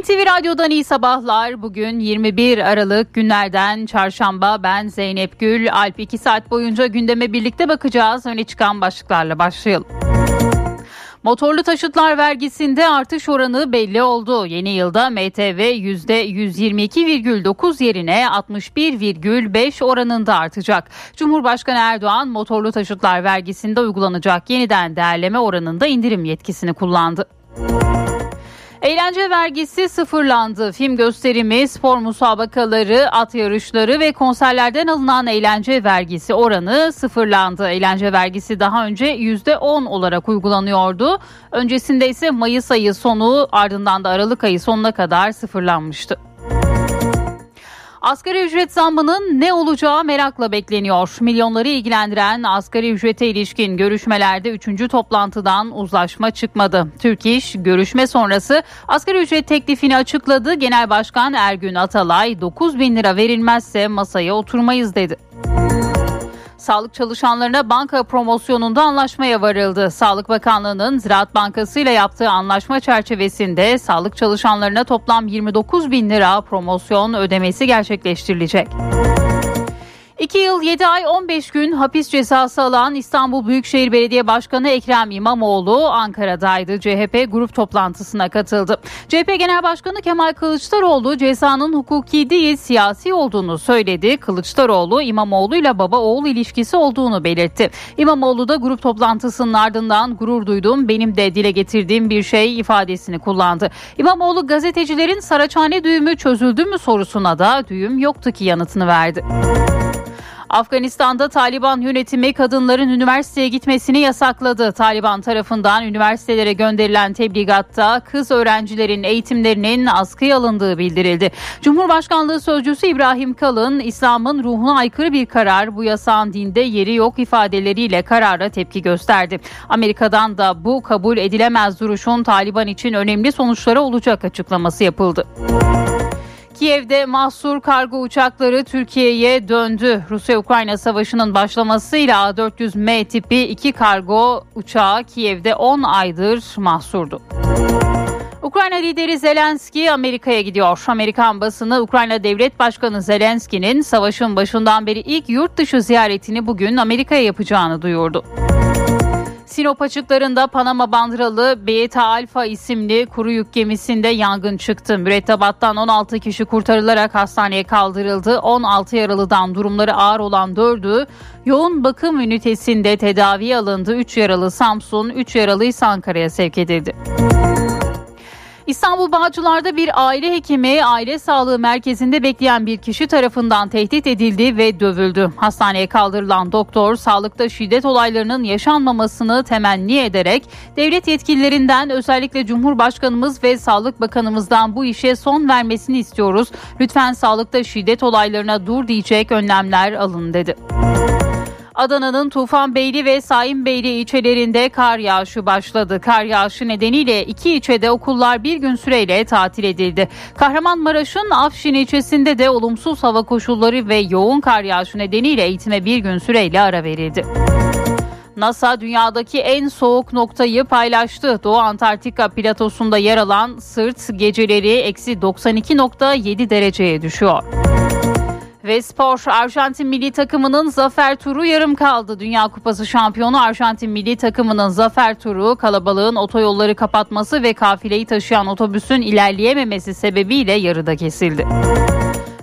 NTV Radyo'dan iyi sabahlar. Bugün 21 Aralık günlerden çarşamba. Ben Zeynep Gül. Alp 2 saat boyunca gündeme birlikte bakacağız. Öne çıkan başlıklarla başlayalım. Motorlu taşıtlar vergisinde artış oranı belli oldu. Yeni yılda MTV %122,9 yerine 61,5 oranında artacak. Cumhurbaşkanı Erdoğan motorlu taşıtlar vergisinde uygulanacak yeniden değerleme oranında indirim yetkisini kullandı. Eğlence vergisi sıfırlandı. Film gösterimi, spor musabakaları, at yarışları ve konserlerden alınan eğlence vergisi oranı sıfırlandı. Eğlence vergisi daha önce %10 olarak uygulanıyordu. Öncesinde ise Mayıs ayı sonu ardından da Aralık ayı sonuna kadar sıfırlanmıştı. Asgari ücret zammının ne olacağı merakla bekleniyor. Milyonları ilgilendiren asgari ücrete ilişkin görüşmelerde 3. toplantıdan uzlaşma çıkmadı. Türk İş görüşme sonrası asgari ücret teklifini açıkladı. Genel Başkan Ergün Atalay 9 bin lira verilmezse masaya oturmayız dedi. Sağlık çalışanlarına banka promosyonunda anlaşmaya varıldı. Sağlık Bakanlığı'nın Ziraat Bankası ile yaptığı anlaşma çerçevesinde sağlık çalışanlarına toplam 29 bin lira promosyon ödemesi gerçekleştirilecek. 2 yıl 7 ay 15 gün hapis cezası alan İstanbul Büyükşehir Belediye Başkanı Ekrem İmamoğlu Ankara'daydı. CHP grup toplantısına katıldı. CHP Genel Başkanı Kemal Kılıçdaroğlu cezanın hukuki değil siyasi olduğunu söyledi. Kılıçdaroğlu İmamoğlu ile baba oğul ilişkisi olduğunu belirtti. İmamoğlu da grup toplantısının ardından gurur duydum benim de dile getirdiğim bir şey ifadesini kullandı. İmamoğlu gazetecilerin Saraçhane düğümü çözüldü mü sorusuna da düğüm yoktu ki yanıtını verdi. Afganistan'da Taliban yönetimi kadınların üniversiteye gitmesini yasakladı. Taliban tarafından üniversitelere gönderilen tebligatta kız öğrencilerin eğitimlerinin askıya alındığı bildirildi. Cumhurbaşkanlığı sözcüsü İbrahim Kalın, İslam'ın ruhuna aykırı bir karar, bu yasağın dinde yeri yok ifadeleriyle karara tepki gösterdi. Amerika'dan da bu kabul edilemez duruşun Taliban için önemli sonuçları olacak açıklaması yapıldı. Kiev'de mahsur kargo uçakları Türkiye'ye döndü. Rusya-Ukrayna savaşının başlamasıyla A400M tipi iki kargo uçağı Kiev'de 10 aydır mahsurdu. Ukrayna lideri Zelenski Amerika'ya gidiyor. Amerikan basını Ukrayna Devlet Başkanı Zelenski'nin savaşın başından beri ilk yurt dışı ziyaretini bugün Amerika'ya yapacağını duyurdu. Sinop açıklarında Panama bandıralı Beta Alfa isimli kuru yük gemisinde yangın çıktı. Mürettebattan 16 kişi kurtarılarak hastaneye kaldırıldı. 16 yaralıdan durumları ağır olan 4'ü yoğun bakım ünitesinde tedavi alındı. 3 yaralı Samsun, 3 yaralı ise Ankara'ya sevk edildi. İstanbul Bağcılar'da bir aile hekimi aile sağlığı merkezinde bekleyen bir kişi tarafından tehdit edildi ve dövüldü. Hastaneye kaldırılan doktor sağlıkta şiddet olaylarının yaşanmamasını temenni ederek devlet yetkililerinden özellikle Cumhurbaşkanımız ve Sağlık Bakanımızdan bu işe son vermesini istiyoruz. Lütfen sağlıkta şiddet olaylarına dur diyecek önlemler alın dedi. Adana'nın Tufanbeyli ve Saimбeyli ilçelerinde kar yağışı başladı. Kar yağışı nedeniyle iki ilçede okullar bir gün süreyle tatil edildi. Kahramanmaraş'ın Afşin ilçesinde de olumsuz hava koşulları ve yoğun kar yağışı nedeniyle eğitime bir gün süreyle ara verildi. NASA dünyadaki en soğuk noktayı paylaştı. Doğu Antarktika platosunda yer alan Sırt geceleri eksi 92.7 dereceye düşüyor. Ve spor Arjantin milli takımının zafer turu yarım kaldı. Dünya Kupası şampiyonu Arjantin milli takımının zafer turu kalabalığın otoyolları kapatması ve kafileyi taşıyan otobüsün ilerleyememesi sebebiyle yarıda kesildi.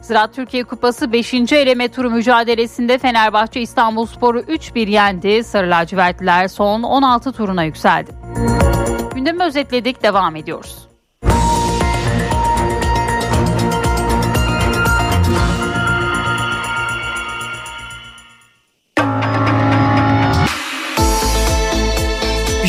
Ziraat Türkiye Kupası 5. eleme turu mücadelesinde Fenerbahçe İstanbulspor'u 3-1 yendi. Sarı lacivertliler son 16 turuna yükseldi. Gündemi özetledik devam ediyoruz.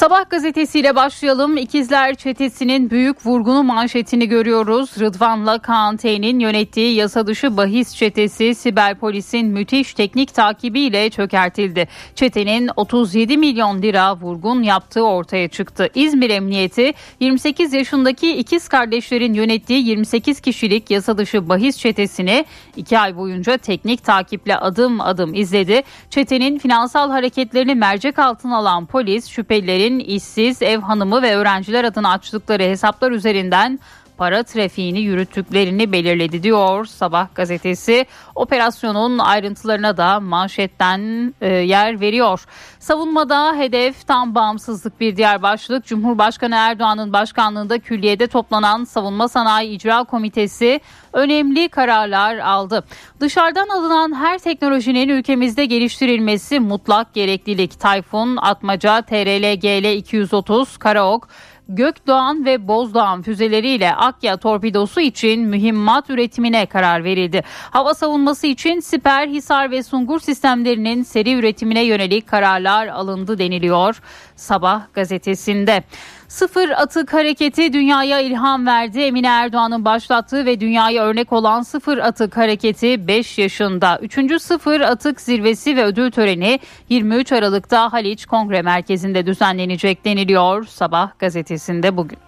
Sabah gazetesiyle başlayalım. İkizler Çetesi'nin büyük vurgunu manşetini görüyoruz. Rıdvan'la Kaan T'nin yönettiği yasa dışı bahis çetesi Siber Polis'in müthiş teknik takibiyle çökertildi. Çetenin 37 milyon lira vurgun yaptığı ortaya çıktı. İzmir Emniyeti 28 yaşındaki ikiz kardeşlerin yönettiği 28 kişilik yasa dışı bahis çetesini 2 ay boyunca teknik takiple adım adım izledi. Çetenin finansal hareketlerini mercek altına alan polis şüphelileri kişilerin işsiz, ev hanımı ve öğrenciler adına açtıkları hesaplar üzerinden para trafiğini yürüttüklerini belirledi diyor Sabah gazetesi. Operasyonun ayrıntılarına da manşetten e, yer veriyor. Savunmada hedef tam bağımsızlık bir diğer başlık. Cumhurbaşkanı Erdoğan'ın başkanlığında külliyede toplanan Savunma Sanayi İcra Komitesi önemli kararlar aldı. Dışarıdan alınan her teknolojinin ülkemizde geliştirilmesi mutlak gereklilik. Tayfun, Atmaca, TRL-GL 230, Karaok, Gökdoğan ve Bozdoğan füzeleriyle Akya torpidosu için mühimmat üretimine karar verildi. Hava savunması için Siper, Hisar ve Sungur sistemlerinin seri üretimine yönelik kararlar alındı deniliyor. Sabah gazetesinde. Sıfır atık hareketi dünyaya ilham verdi. Emine Erdoğan'ın başlattığı ve dünyaya örnek olan sıfır atık hareketi 5 yaşında. 3. sıfır atık zirvesi ve ödül töreni 23 Aralık'ta Haliç Kongre Merkezi'nde düzenlenecek deniliyor. Sabah gazetesinde bugün.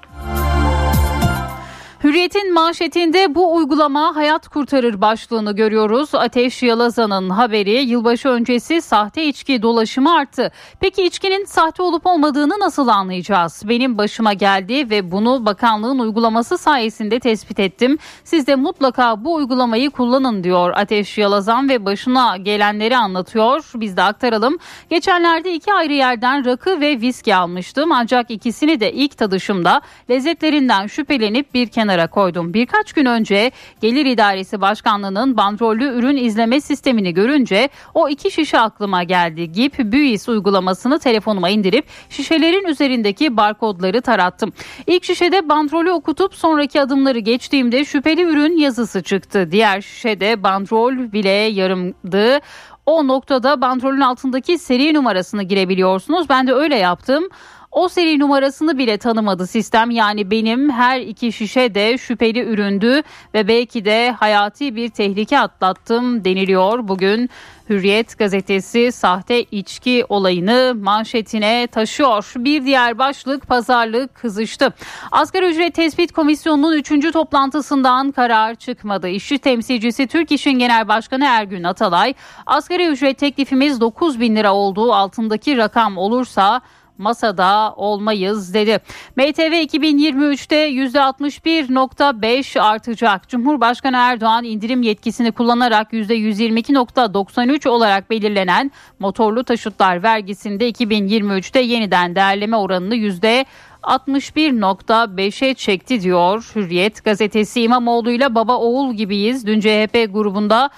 Hürriyet'in manşetinde bu uygulama hayat kurtarır başlığını görüyoruz. Ateş Yalazan'ın haberi yılbaşı öncesi sahte içki dolaşımı arttı. Peki içkinin sahte olup olmadığını nasıl anlayacağız? Benim başıma geldi ve bunu bakanlığın uygulaması sayesinde tespit ettim. Siz de mutlaka bu uygulamayı kullanın diyor Ateş Yalazan ve başına gelenleri anlatıyor. Biz de aktaralım. Geçenlerde iki ayrı yerden rakı ve viski almıştım ancak ikisini de ilk tadışımda lezzetlerinden şüphelenip bir kenara kenara koydum. Birkaç gün önce Gelir İdaresi Başkanlığı'nın bandrollü ürün izleme sistemini görünce o iki şişe aklıma geldi. GIP Büyis uygulamasını telefonuma indirip şişelerin üzerindeki barkodları tarattım. İlk şişede bandrolü okutup sonraki adımları geçtiğimde şüpheli ürün yazısı çıktı. Diğer şişede bandrol bile yarımdı. O noktada bandrolün altındaki seri numarasını girebiliyorsunuz. Ben de öyle yaptım. O seri numarasını bile tanımadı sistem. Yani benim her iki şişe de şüpheli üründü ve belki de hayati bir tehlike atlattım deniliyor. Bugün Hürriyet gazetesi sahte içki olayını manşetine taşıyor. Bir diğer başlık pazarlık kızıştı. Asgari ücret tespit komisyonunun 3. toplantısından karar çıkmadı. İşçi temsilcisi Türk İş'in Genel Başkanı Ergün Atalay, asgari ücret teklifimiz 9 bin lira olduğu altındaki rakam olursa masada olmayız dedi. MTV 2023'te %61.5 artacak. Cumhurbaşkanı Erdoğan indirim yetkisini kullanarak %122.93 olarak belirlenen motorlu taşıtlar vergisinde 2023'te yeniden değerleme oranını yüzde 61.5'e çekti diyor Hürriyet gazetesi İmamoğlu ile baba oğul gibiyiz. Dün CHP grubunda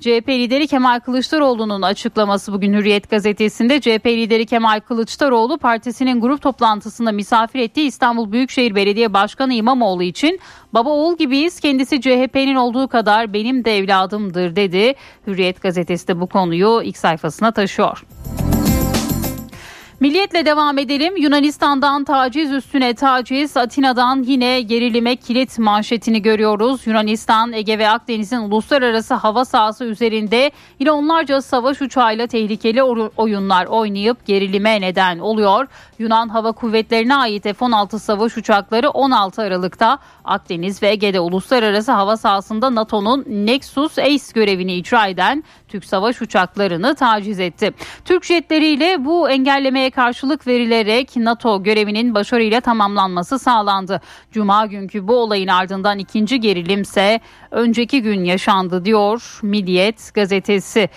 CHP lideri Kemal Kılıçdaroğlu'nun açıklaması bugün Hürriyet gazetesinde CHP lideri Kemal Kılıçdaroğlu partisinin grup toplantısında misafir ettiği İstanbul Büyükşehir Belediye Başkanı İmamoğlu için baba oğul gibiyiz kendisi CHP'nin olduğu kadar benim de evladımdır dedi. Hürriyet gazetesi de bu konuyu ilk sayfasına taşıyor. Milliyetle devam edelim. Yunanistan'dan taciz üstüne taciz, Atina'dan yine gerilime kilit manşetini görüyoruz. Yunanistan, Ege ve Akdeniz'in uluslararası hava sahası üzerinde yine onlarca savaş uçağıyla tehlikeli oyunlar oynayıp gerilime neden oluyor. Yunan Hava Kuvvetleri'ne ait F-16 savaş uçakları 16 Aralık'ta Akdeniz ve Ege'de uluslararası hava sahasında NATO'nun Nexus Ace görevini icra eden Türk savaş uçaklarını taciz etti. Türk jetleriyle bu engellemeye karşılık verilerek NATO görevinin başarıyla tamamlanması sağlandı. Cuma günkü bu olayın ardından ikinci gerilimse önceki gün yaşandı diyor Milliyet gazetesi.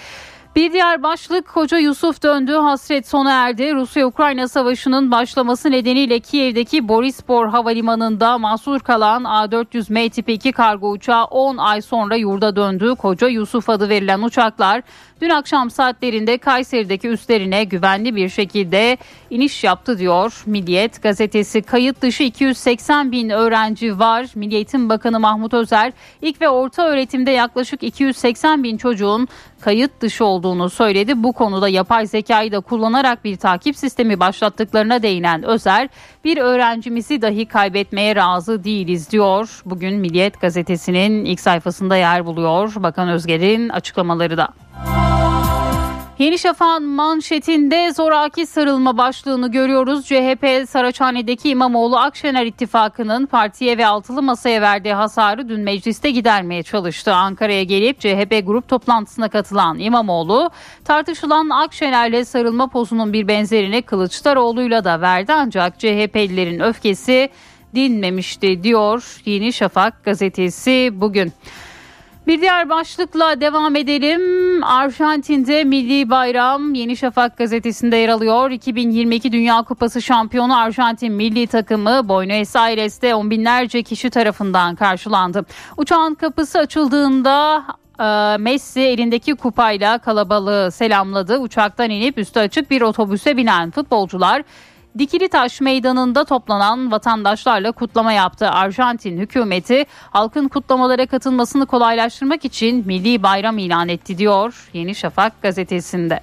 Bir diğer başlık Koca Yusuf döndü hasret sona erdi. Rusya-Ukrayna savaşının başlaması nedeniyle Kiev'deki Borispor Havalimanı'nda mahsur kalan A400 M tipi 2 kargo uçağı 10 ay sonra yurda döndü. Koca Yusuf adı verilen uçaklar dün akşam saatlerinde Kayseri'deki üstlerine güvenli bir şekilde iniş yaptı diyor Milliyet gazetesi. Kayıt dışı 280 bin öğrenci var. Milli Eğitim Bakanı Mahmut Özer ilk ve orta öğretimde yaklaşık 280 bin çocuğun kayıt dışı olduğunu söyledi. Bu konuda yapay zekayı da kullanarak bir takip sistemi başlattıklarına değinen Özer bir öğrencimizi dahi kaybetmeye razı değiliz diyor. Bugün Milliyet gazetesinin ilk sayfasında yer buluyor. Bakan Özger'in açıklamaları da. Yeni Şafak'ın manşetinde zoraki sarılma başlığını görüyoruz. CHP Saraçhane'deki İmamoğlu Akşener ittifakının partiye ve altılı masaya verdiği hasarı dün mecliste gidermeye çalıştı. Ankara'ya gelip CHP grup toplantısına katılan İmamoğlu tartışılan Akşener'le sarılma pozunun bir benzerini Kılıçdaroğlu'yla da verdi ancak CHP'lilerin öfkesi dinmemişti diyor Yeni Şafak gazetesi bugün. Bir diğer başlıkla devam edelim. Arjantin'de milli bayram Yeni Şafak gazetesinde yer alıyor. 2022 Dünya Kupası şampiyonu Arjantin milli takımı Buenos Aires'te on binlerce kişi tarafından karşılandı. Uçağın kapısı açıldığında e, Messi elindeki kupayla kalabalığı selamladı. Uçaktan inip üstü açık bir otobüse binen futbolcular Dikili Taş Meydanı'nda toplanan vatandaşlarla kutlama yaptı. Arjantin hükümeti halkın kutlamalara katılmasını kolaylaştırmak için milli bayram ilan etti diyor Yeni Şafak gazetesinde.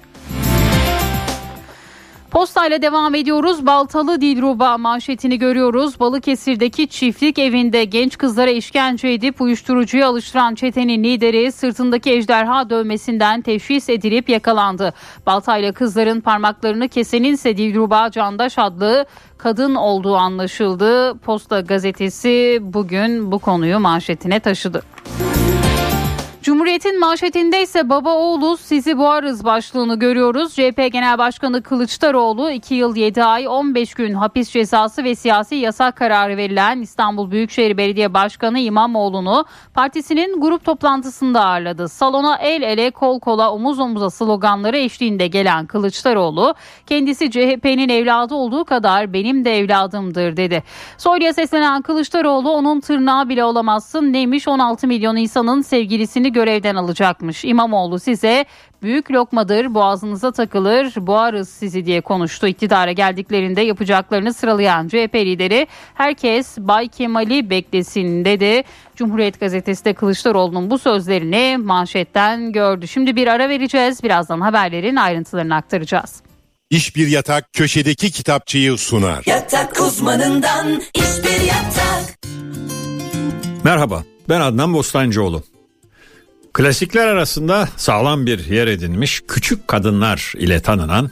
Postayla devam ediyoruz. Baltalı Dilruba manşetini görüyoruz. Balıkesir'deki çiftlik evinde genç kızlara işkence edip uyuşturucuya alıştıran çetenin lideri sırtındaki ejderha dövmesinden teşhis edilip yakalandı. Baltayla kızların parmaklarını kesenin ise Dilruba Candaş adlı kadın olduğu anlaşıldı. Posta gazetesi bugün bu konuyu manşetine taşıdı. Cumhuriyet'in manşetinde ise baba oğlu sizi boğarız başlığını görüyoruz. CHP Genel Başkanı Kılıçdaroğlu 2 yıl 7 ay 15 gün hapis cezası ve siyasi yasak kararı verilen İstanbul Büyükşehir Belediye Başkanı İmamoğlu'nu partisinin grup toplantısında ağırladı. Salona el ele kol kola omuz omuza sloganları eşliğinde gelen Kılıçdaroğlu kendisi CHP'nin evladı olduğu kadar benim de evladımdır dedi. Soylu'ya seslenen Kılıçdaroğlu onun tırnağı bile olamazsın neymiş 16 milyon insanın sevgilisini görevden alacakmış. İmamoğlu size büyük lokmadır boğazınıza takılır boğarız sizi diye konuştu. İktidara geldiklerinde yapacaklarını sıralayan CHP lideri herkes Bay Kemal'i beklesin dedi. Cumhuriyet gazetesi de Kılıçdaroğlu'nun bu sözlerini manşetten gördü. Şimdi bir ara vereceğiz birazdan haberlerin ayrıntılarını aktaracağız. İş bir yatak köşedeki kitapçıyı sunar. Yatak uzmanından iş bir yatak. Merhaba ben Adnan Bostancıoğlu. Klasikler arasında sağlam bir yer edinmiş küçük kadınlar ile tanınan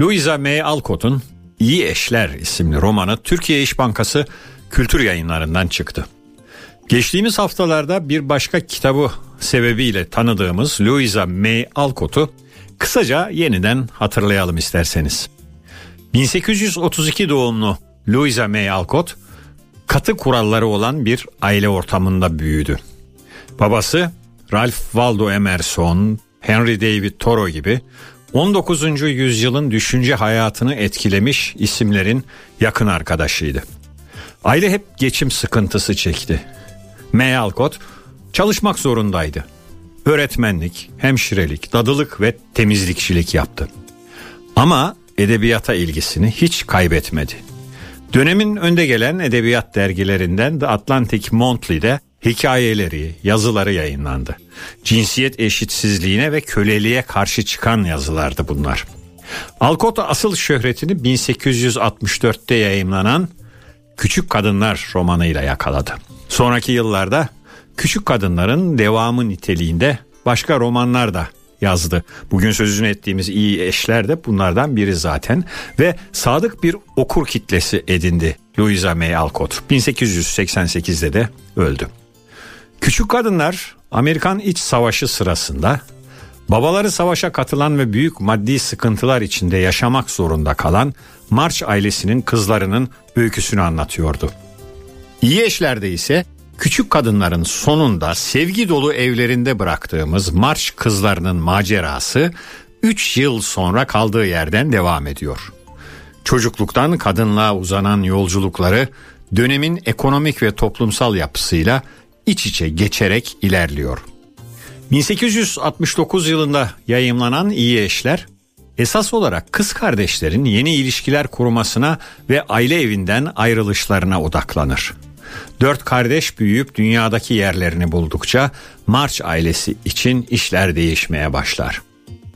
Louisa May Alcott'un İyi Eşler isimli romanı Türkiye İş Bankası Kültür Yayınlarından çıktı. Geçtiğimiz haftalarda bir başka kitabı sebebiyle tanıdığımız Louisa May Alcott'u kısaca yeniden hatırlayalım isterseniz. 1832 doğumlu Louisa May Alcott katı kuralları olan bir aile ortamında büyüdü. Babası Ralph Waldo Emerson, Henry David Thoreau gibi 19. yüzyılın düşünce hayatını etkilemiş isimlerin yakın arkadaşıydı. Aile hep geçim sıkıntısı çekti. May Alcott çalışmak zorundaydı. Öğretmenlik, hemşirelik, dadılık ve temizlikçilik yaptı. Ama edebiyata ilgisini hiç kaybetmedi. Dönemin önde gelen edebiyat dergilerinden The Atlantic Monthly'de hikayeleri, yazıları yayınlandı. Cinsiyet eşitsizliğine ve köleliğe karşı çıkan yazılardı bunlar. Alcott asıl şöhretini 1864'te yayınlanan Küçük Kadınlar romanıyla yakaladı. Sonraki yıllarda Küçük Kadınların devamı niteliğinde başka romanlar da yazdı. Bugün sözünü ettiğimiz iyi eşler de bunlardan biri zaten ve sadık bir okur kitlesi edindi Louisa May Alcott. 1888'de de öldü. Küçük kadınlar Amerikan İç Savaşı sırasında babaları savaşa katılan ve büyük maddi sıkıntılar içinde yaşamak zorunda kalan March ailesinin kızlarının öyküsünü anlatıyordu. İyi eşlerde ise küçük kadınların sonunda sevgi dolu evlerinde bıraktığımız March kızlarının macerası 3 yıl sonra kaldığı yerden devam ediyor. Çocukluktan kadınlığa uzanan yolculukları dönemin ekonomik ve toplumsal yapısıyla iç içe geçerek ilerliyor. 1869 yılında yayımlanan İyi Eşler esas olarak kız kardeşlerin yeni ilişkiler kurmasına ve aile evinden ayrılışlarına odaklanır. Dört kardeş büyüyüp dünyadaki yerlerini buldukça March ailesi için işler değişmeye başlar.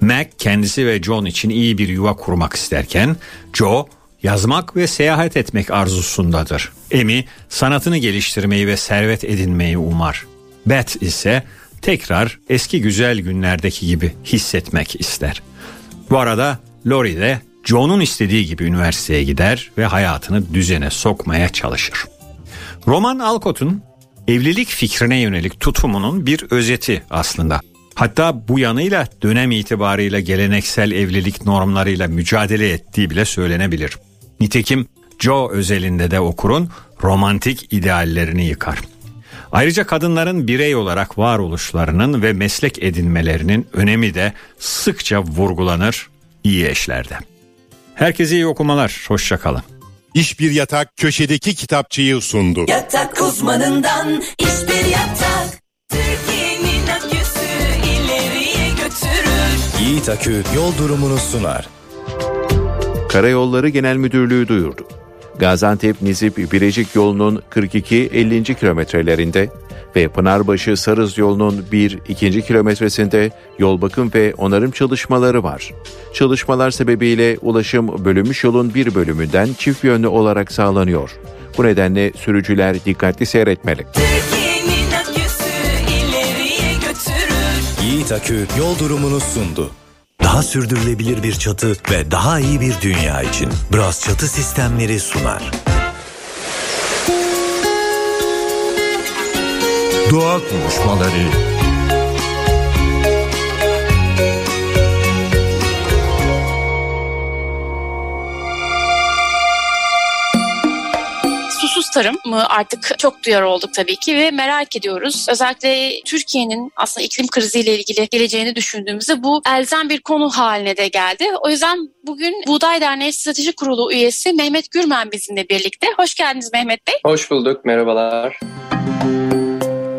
Mac kendisi ve John için iyi bir yuva kurmak isterken Joe yazmak ve seyahat etmek arzusundadır. Amy sanatını geliştirmeyi ve servet edinmeyi umar. Beth ise tekrar eski güzel günlerdeki gibi hissetmek ister. Bu arada Lori de John'un istediği gibi üniversiteye gider ve hayatını düzene sokmaya çalışır. Roman Alcott'un evlilik fikrine yönelik tutumunun bir özeti aslında. Hatta bu yanıyla dönem itibarıyla geleneksel evlilik normlarıyla mücadele ettiği bile söylenebilir. Nitekim Joe özelinde de okurun romantik ideallerini yıkar. Ayrıca kadınların birey olarak varoluşlarının ve meslek edinmelerinin önemi de sıkça vurgulanır iyi eşlerde. Herkese iyi okumalar, hoşçakalın. İş Bir Yatak köşedeki kitapçıyı sundu. Yatak uzmanından iş bir yatak. Türkiye'nin aküsü ileriye götürür. Yiğit Akü yol durumunu sunar. Karayolları Genel Müdürlüğü duyurdu. Gaziantep-Nizip Birecik yolunun 42-50. kilometrelerinde ve Pınarbaşı Sarız yolunun 1-2. kilometresinde yol bakım ve onarım çalışmaları var. Çalışmalar sebebiyle ulaşım bölünmüş yolun bir bölümünden çift yönlü olarak sağlanıyor. Bu nedenle sürücüler dikkatli seyretmeli. Yiğit Akü yol durumunu sundu. Daha sürdürülebilir bir çatı ve daha iyi bir dünya için Bras Çatı Sistemleri sunar. Doğa konuşmaları. Susuz tarım mı artık çok duyar olduk tabii ki ve merak ediyoruz. Özellikle Türkiye'nin aslında iklim kriziyle ilgili geleceğini düşündüğümüzde bu elzem bir konu haline de geldi. O yüzden bugün Buğday Derneği Strateji Kurulu üyesi Mehmet Gürmen bizimle birlikte. Hoş geldiniz Mehmet Bey. Hoş bulduk, merhabalar.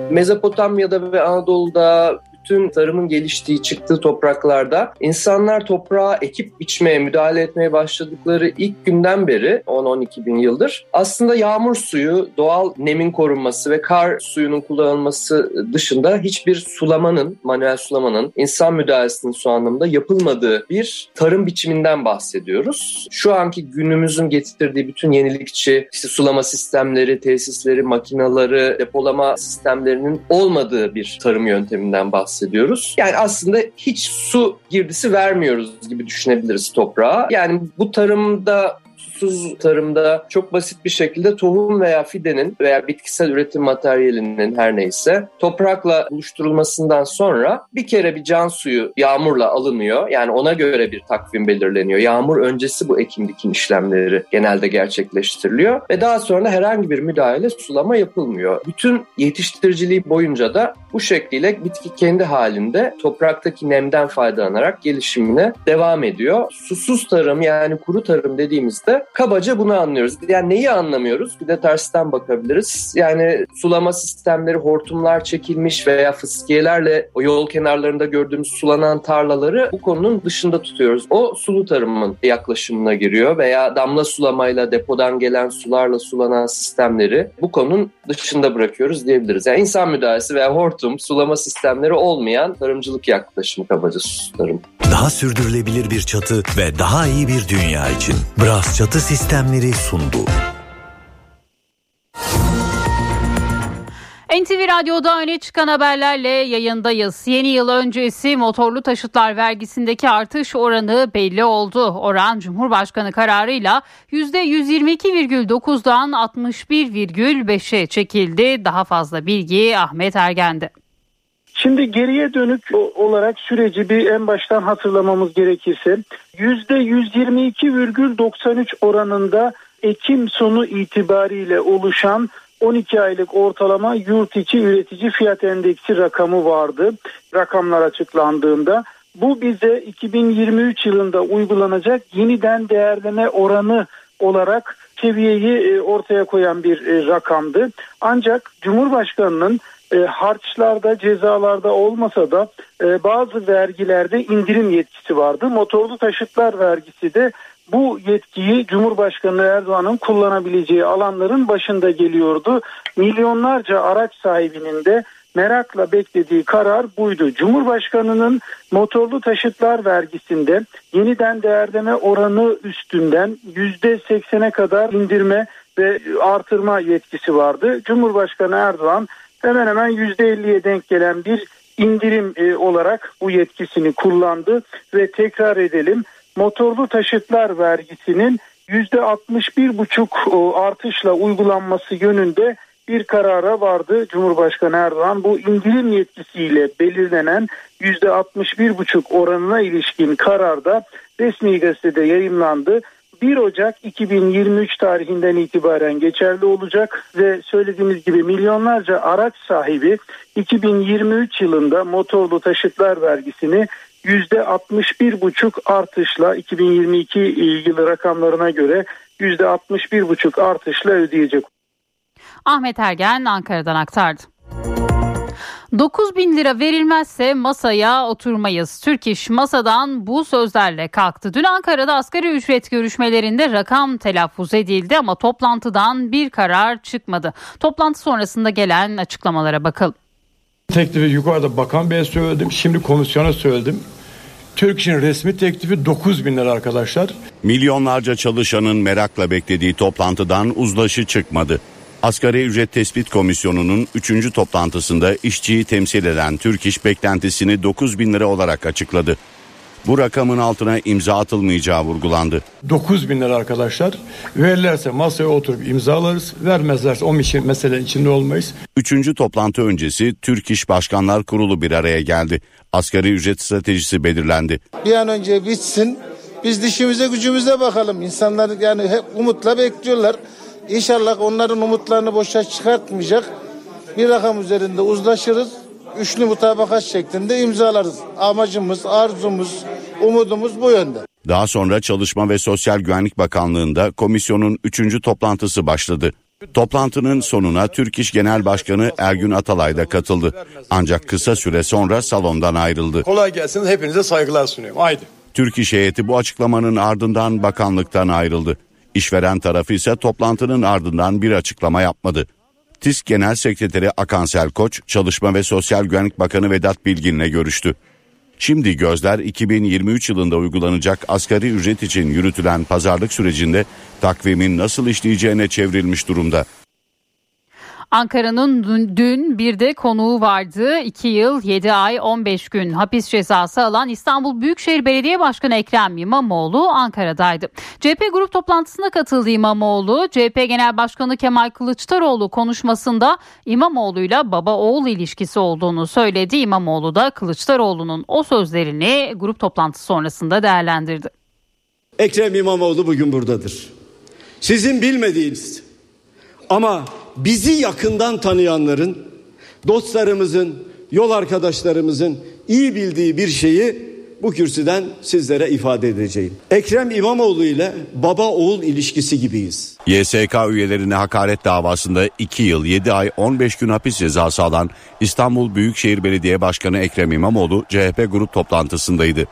Mezopotamya'da ve Anadolu'da bütün tarımın geliştiği, çıktığı topraklarda insanlar toprağa ekip biçmeye, müdahale etmeye başladıkları ilk günden beri 10-12 bin yıldır aslında yağmur suyu, doğal nemin korunması ve kar suyunun kullanılması dışında hiçbir sulamanın, manuel sulamanın, insan müdahalesinin su anlamında yapılmadığı bir tarım biçiminden bahsediyoruz. Şu anki günümüzün getirdiği bütün yenilikçi işte sulama sistemleri, tesisleri, makinaları, depolama sistemlerinin olmadığı bir tarım yönteminden bahsediyoruz bahsediyoruz. Yani aslında hiç su girdisi vermiyoruz gibi düşünebiliriz toprağa. Yani bu tarımda susuz tarımda çok basit bir şekilde tohum veya fidenin veya bitkisel üretim materyalinin her neyse toprakla buluşturulmasından sonra bir kere bir can suyu yağmurla alınıyor. Yani ona göre bir takvim belirleniyor. Yağmur öncesi bu ekim dikim işlemleri genelde gerçekleştiriliyor ve daha sonra herhangi bir müdahale sulama yapılmıyor. Bütün yetiştiriciliği boyunca da bu şekliyle bitki kendi halinde topraktaki nemden faydalanarak gelişimine devam ediyor. Susuz tarım yani kuru tarım dediğimizde kabaca bunu anlıyoruz. Yani neyi anlamıyoruz? Bir de tersten bakabiliriz. Yani sulama sistemleri, hortumlar çekilmiş veya fıskiyelerle o yol kenarlarında gördüğümüz sulanan tarlaları bu konunun dışında tutuyoruz. O sulu tarımın yaklaşımına giriyor veya damla sulamayla depodan gelen sularla sulanan sistemleri bu konunun dışında bırakıyoruz diyebiliriz. Yani insan müdahalesi veya hortum, sulama sistemleri olmayan tarımcılık yaklaşımı kabaca tarım. Daha sürdürülebilir bir çatı ve daha iyi bir dünya için Bras Çatı Sistemleri sundu. NTV Radyo'da öne çıkan haberlerle yayındayız. Yeni yıl öncesi motorlu taşıtlar vergisindeki artış oranı belli oldu. Oran Cumhurbaşkanı kararıyla %122,9'dan 61,5'e çekildi. Daha fazla bilgi Ahmet Ergen'de. Şimdi geriye dönük olarak süreci bir en baştan hatırlamamız gerekirse %122,93 oranında Ekim sonu itibariyle oluşan 12 aylık ortalama yurt içi üretici fiyat endeksi rakamı vardı. Rakamlar açıklandığında bu bize 2023 yılında uygulanacak yeniden değerleme oranı olarak seviyeyi ortaya koyan bir rakamdı. Ancak Cumhurbaşkanının e, harçlarda cezalarda olmasa da e, bazı vergilerde indirim yetkisi vardı. Motorlu taşıtlar vergisi de bu yetkiyi Cumhurbaşkanı Erdoğan'ın kullanabileceği alanların başında geliyordu. Milyonlarca araç sahibinin de merakla beklediği karar buydu. Cumhurbaşkanının motorlu taşıtlar vergisinde yeniden değerleme oranı üstünden %80'e kadar indirme ve artırma yetkisi vardı. Cumhurbaşkanı Erdoğan hemen hemen %50'ye denk gelen bir indirim e, olarak bu yetkisini kullandı ve tekrar edelim motorlu taşıtlar vergisinin %61,5 artışla uygulanması yönünde bir karara vardı Cumhurbaşkanı Erdoğan. Bu indirim yetkisiyle belirlenen %61,5 oranına ilişkin kararda resmi gazetede yayınlandı. 1 Ocak 2023 tarihinden itibaren geçerli olacak ve söylediğimiz gibi milyonlarca araç sahibi 2023 yılında motorlu taşıtlar vergisini %61,5 artışla 2022 yılı rakamlarına göre %61,5 artışla ödeyecek. Ahmet Ergen Ankara'dan aktardı. 9 bin lira verilmezse masaya oturmayız. Türk İş masadan bu sözlerle kalktı. Dün Ankara'da asgari ücret görüşmelerinde rakam telaffuz edildi ama toplantıdan bir karar çıkmadı. Toplantı sonrasında gelen açıklamalara bakalım. Teklifi yukarıda Bakan Bey'e söyledim. Şimdi komisyona söyledim. Türk İş'in resmi teklifi 9 bin lira arkadaşlar. Milyonlarca çalışanın merakla beklediği toplantıdan uzlaşı çıkmadı. Asgari Ücret Tespit Komisyonu'nun 3. toplantısında işçiyi temsil eden Türk İş beklentisini 9 bin lira olarak açıkladı. Bu rakamın altına imza atılmayacağı vurgulandı. 9 bin lira arkadaşlar. Verirlerse masaya oturup imzalarız. Vermezlerse o için mesele içinde olmayız. Üçüncü toplantı öncesi Türk İş Başkanlar Kurulu bir araya geldi. Asgari ücret stratejisi belirlendi. Bir an önce bitsin. Biz dişimize gücümüze bakalım. İnsanlar yani hep umutla bekliyorlar. İnşallah onların umutlarını boşa çıkartmayacak bir rakam üzerinde uzlaşırız. Üçlü mutabakat şeklinde imzalarız. Amacımız, arzumuz, umudumuz bu yönde. Daha sonra Çalışma ve Sosyal Güvenlik Bakanlığı'nda komisyonun üçüncü toplantısı başladı. Toplantının sonuna Türk İş Genel Başkanı Ergün Atalay da katıldı. Ancak kısa süre sonra salondan ayrıldı. Kolay gelsin hepinize saygılar sunuyorum. Haydi. Türk İş heyeti bu açıklamanın ardından bakanlıktan ayrıldı. İşveren tarafı ise toplantının ardından bir açıklama yapmadı. TİSK Genel Sekreteri Akansel Koç, Çalışma ve Sosyal Güvenlik Bakanı Vedat Bilgin'le görüştü. Şimdi gözler 2023 yılında uygulanacak asgari ücret için yürütülen pazarlık sürecinde takvimin nasıl işleyeceğine çevrilmiş durumda. Ankara'nın dün bir de konuğu vardı. 2 yıl 7 ay 15 gün hapis cezası alan İstanbul Büyükşehir Belediye Başkanı Ekrem İmamoğlu Ankara'daydı. CHP grup toplantısına katıldı İmamoğlu. CHP Genel Başkanı Kemal Kılıçdaroğlu konuşmasında İmamoğlu'yla baba oğul ilişkisi olduğunu söyledi. İmamoğlu da Kılıçdaroğlu'nun o sözlerini grup toplantısı sonrasında değerlendirdi. Ekrem İmamoğlu bugün buradadır. Sizin bilmediğiniz ama bizi yakından tanıyanların, dostlarımızın, yol arkadaşlarımızın iyi bildiği bir şeyi bu kürsüden sizlere ifade edeceğim. Ekrem İmamoğlu ile baba oğul ilişkisi gibiyiz. YSK üyelerine hakaret davasında 2 yıl 7 ay 15 gün hapis cezası alan İstanbul Büyükşehir Belediye Başkanı Ekrem İmamoğlu CHP grup toplantısındaydı.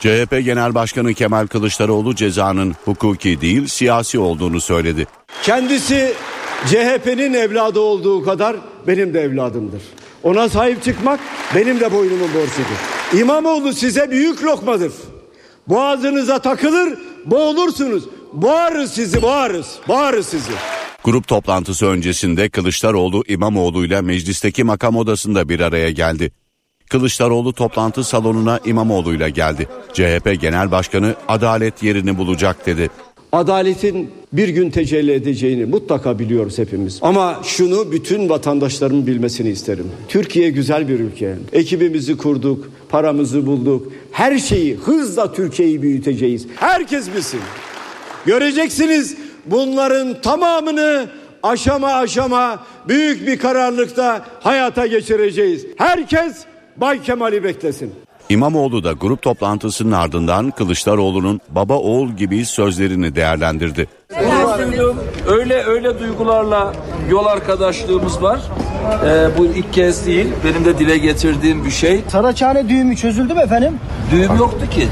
CHP Genel Başkanı Kemal Kılıçdaroğlu cezanın hukuki değil siyasi olduğunu söyledi. Kendisi CHP'nin evladı olduğu kadar benim de evladımdır. Ona sahip çıkmak benim de boynumun borcudur. İmamoğlu size büyük lokmadır. Boğazınıza takılır, boğulursunuz. Boğarız sizi, boğarız. Boğarız sizi. Grup toplantısı öncesinde Kılıçdaroğlu İmamoğlu ile meclisteki makam odasında bir araya geldi. Kılıçdaroğlu toplantı salonuna İmamoğlu ile geldi. CHP Genel Başkanı adalet yerini bulacak dedi. Adaletin bir gün tecelli edeceğini mutlaka biliyoruz hepimiz. Ama şunu bütün vatandaşlarımın bilmesini isterim. Türkiye güzel bir ülke. Ekibimizi kurduk, paramızı bulduk. Her şeyi hızla Türkiye'yi büyüteceğiz. Herkes bilsin. Göreceksiniz bunların tamamını aşama aşama büyük bir kararlılıkta hayata geçireceğiz. Herkes Bay Kemal'i beklesin. İmamoğlu da grup toplantısının ardından Kılıçdaroğlu'nun baba oğul gibi sözlerini değerlendirdi. Öyle öyle duygularla yol arkadaşlığımız var. Ee, bu ilk kez değil. Benim de dile getirdiğim bir şey. Saraçhane düğümü çözüldü mü efendim? Düğüm yoktu ki.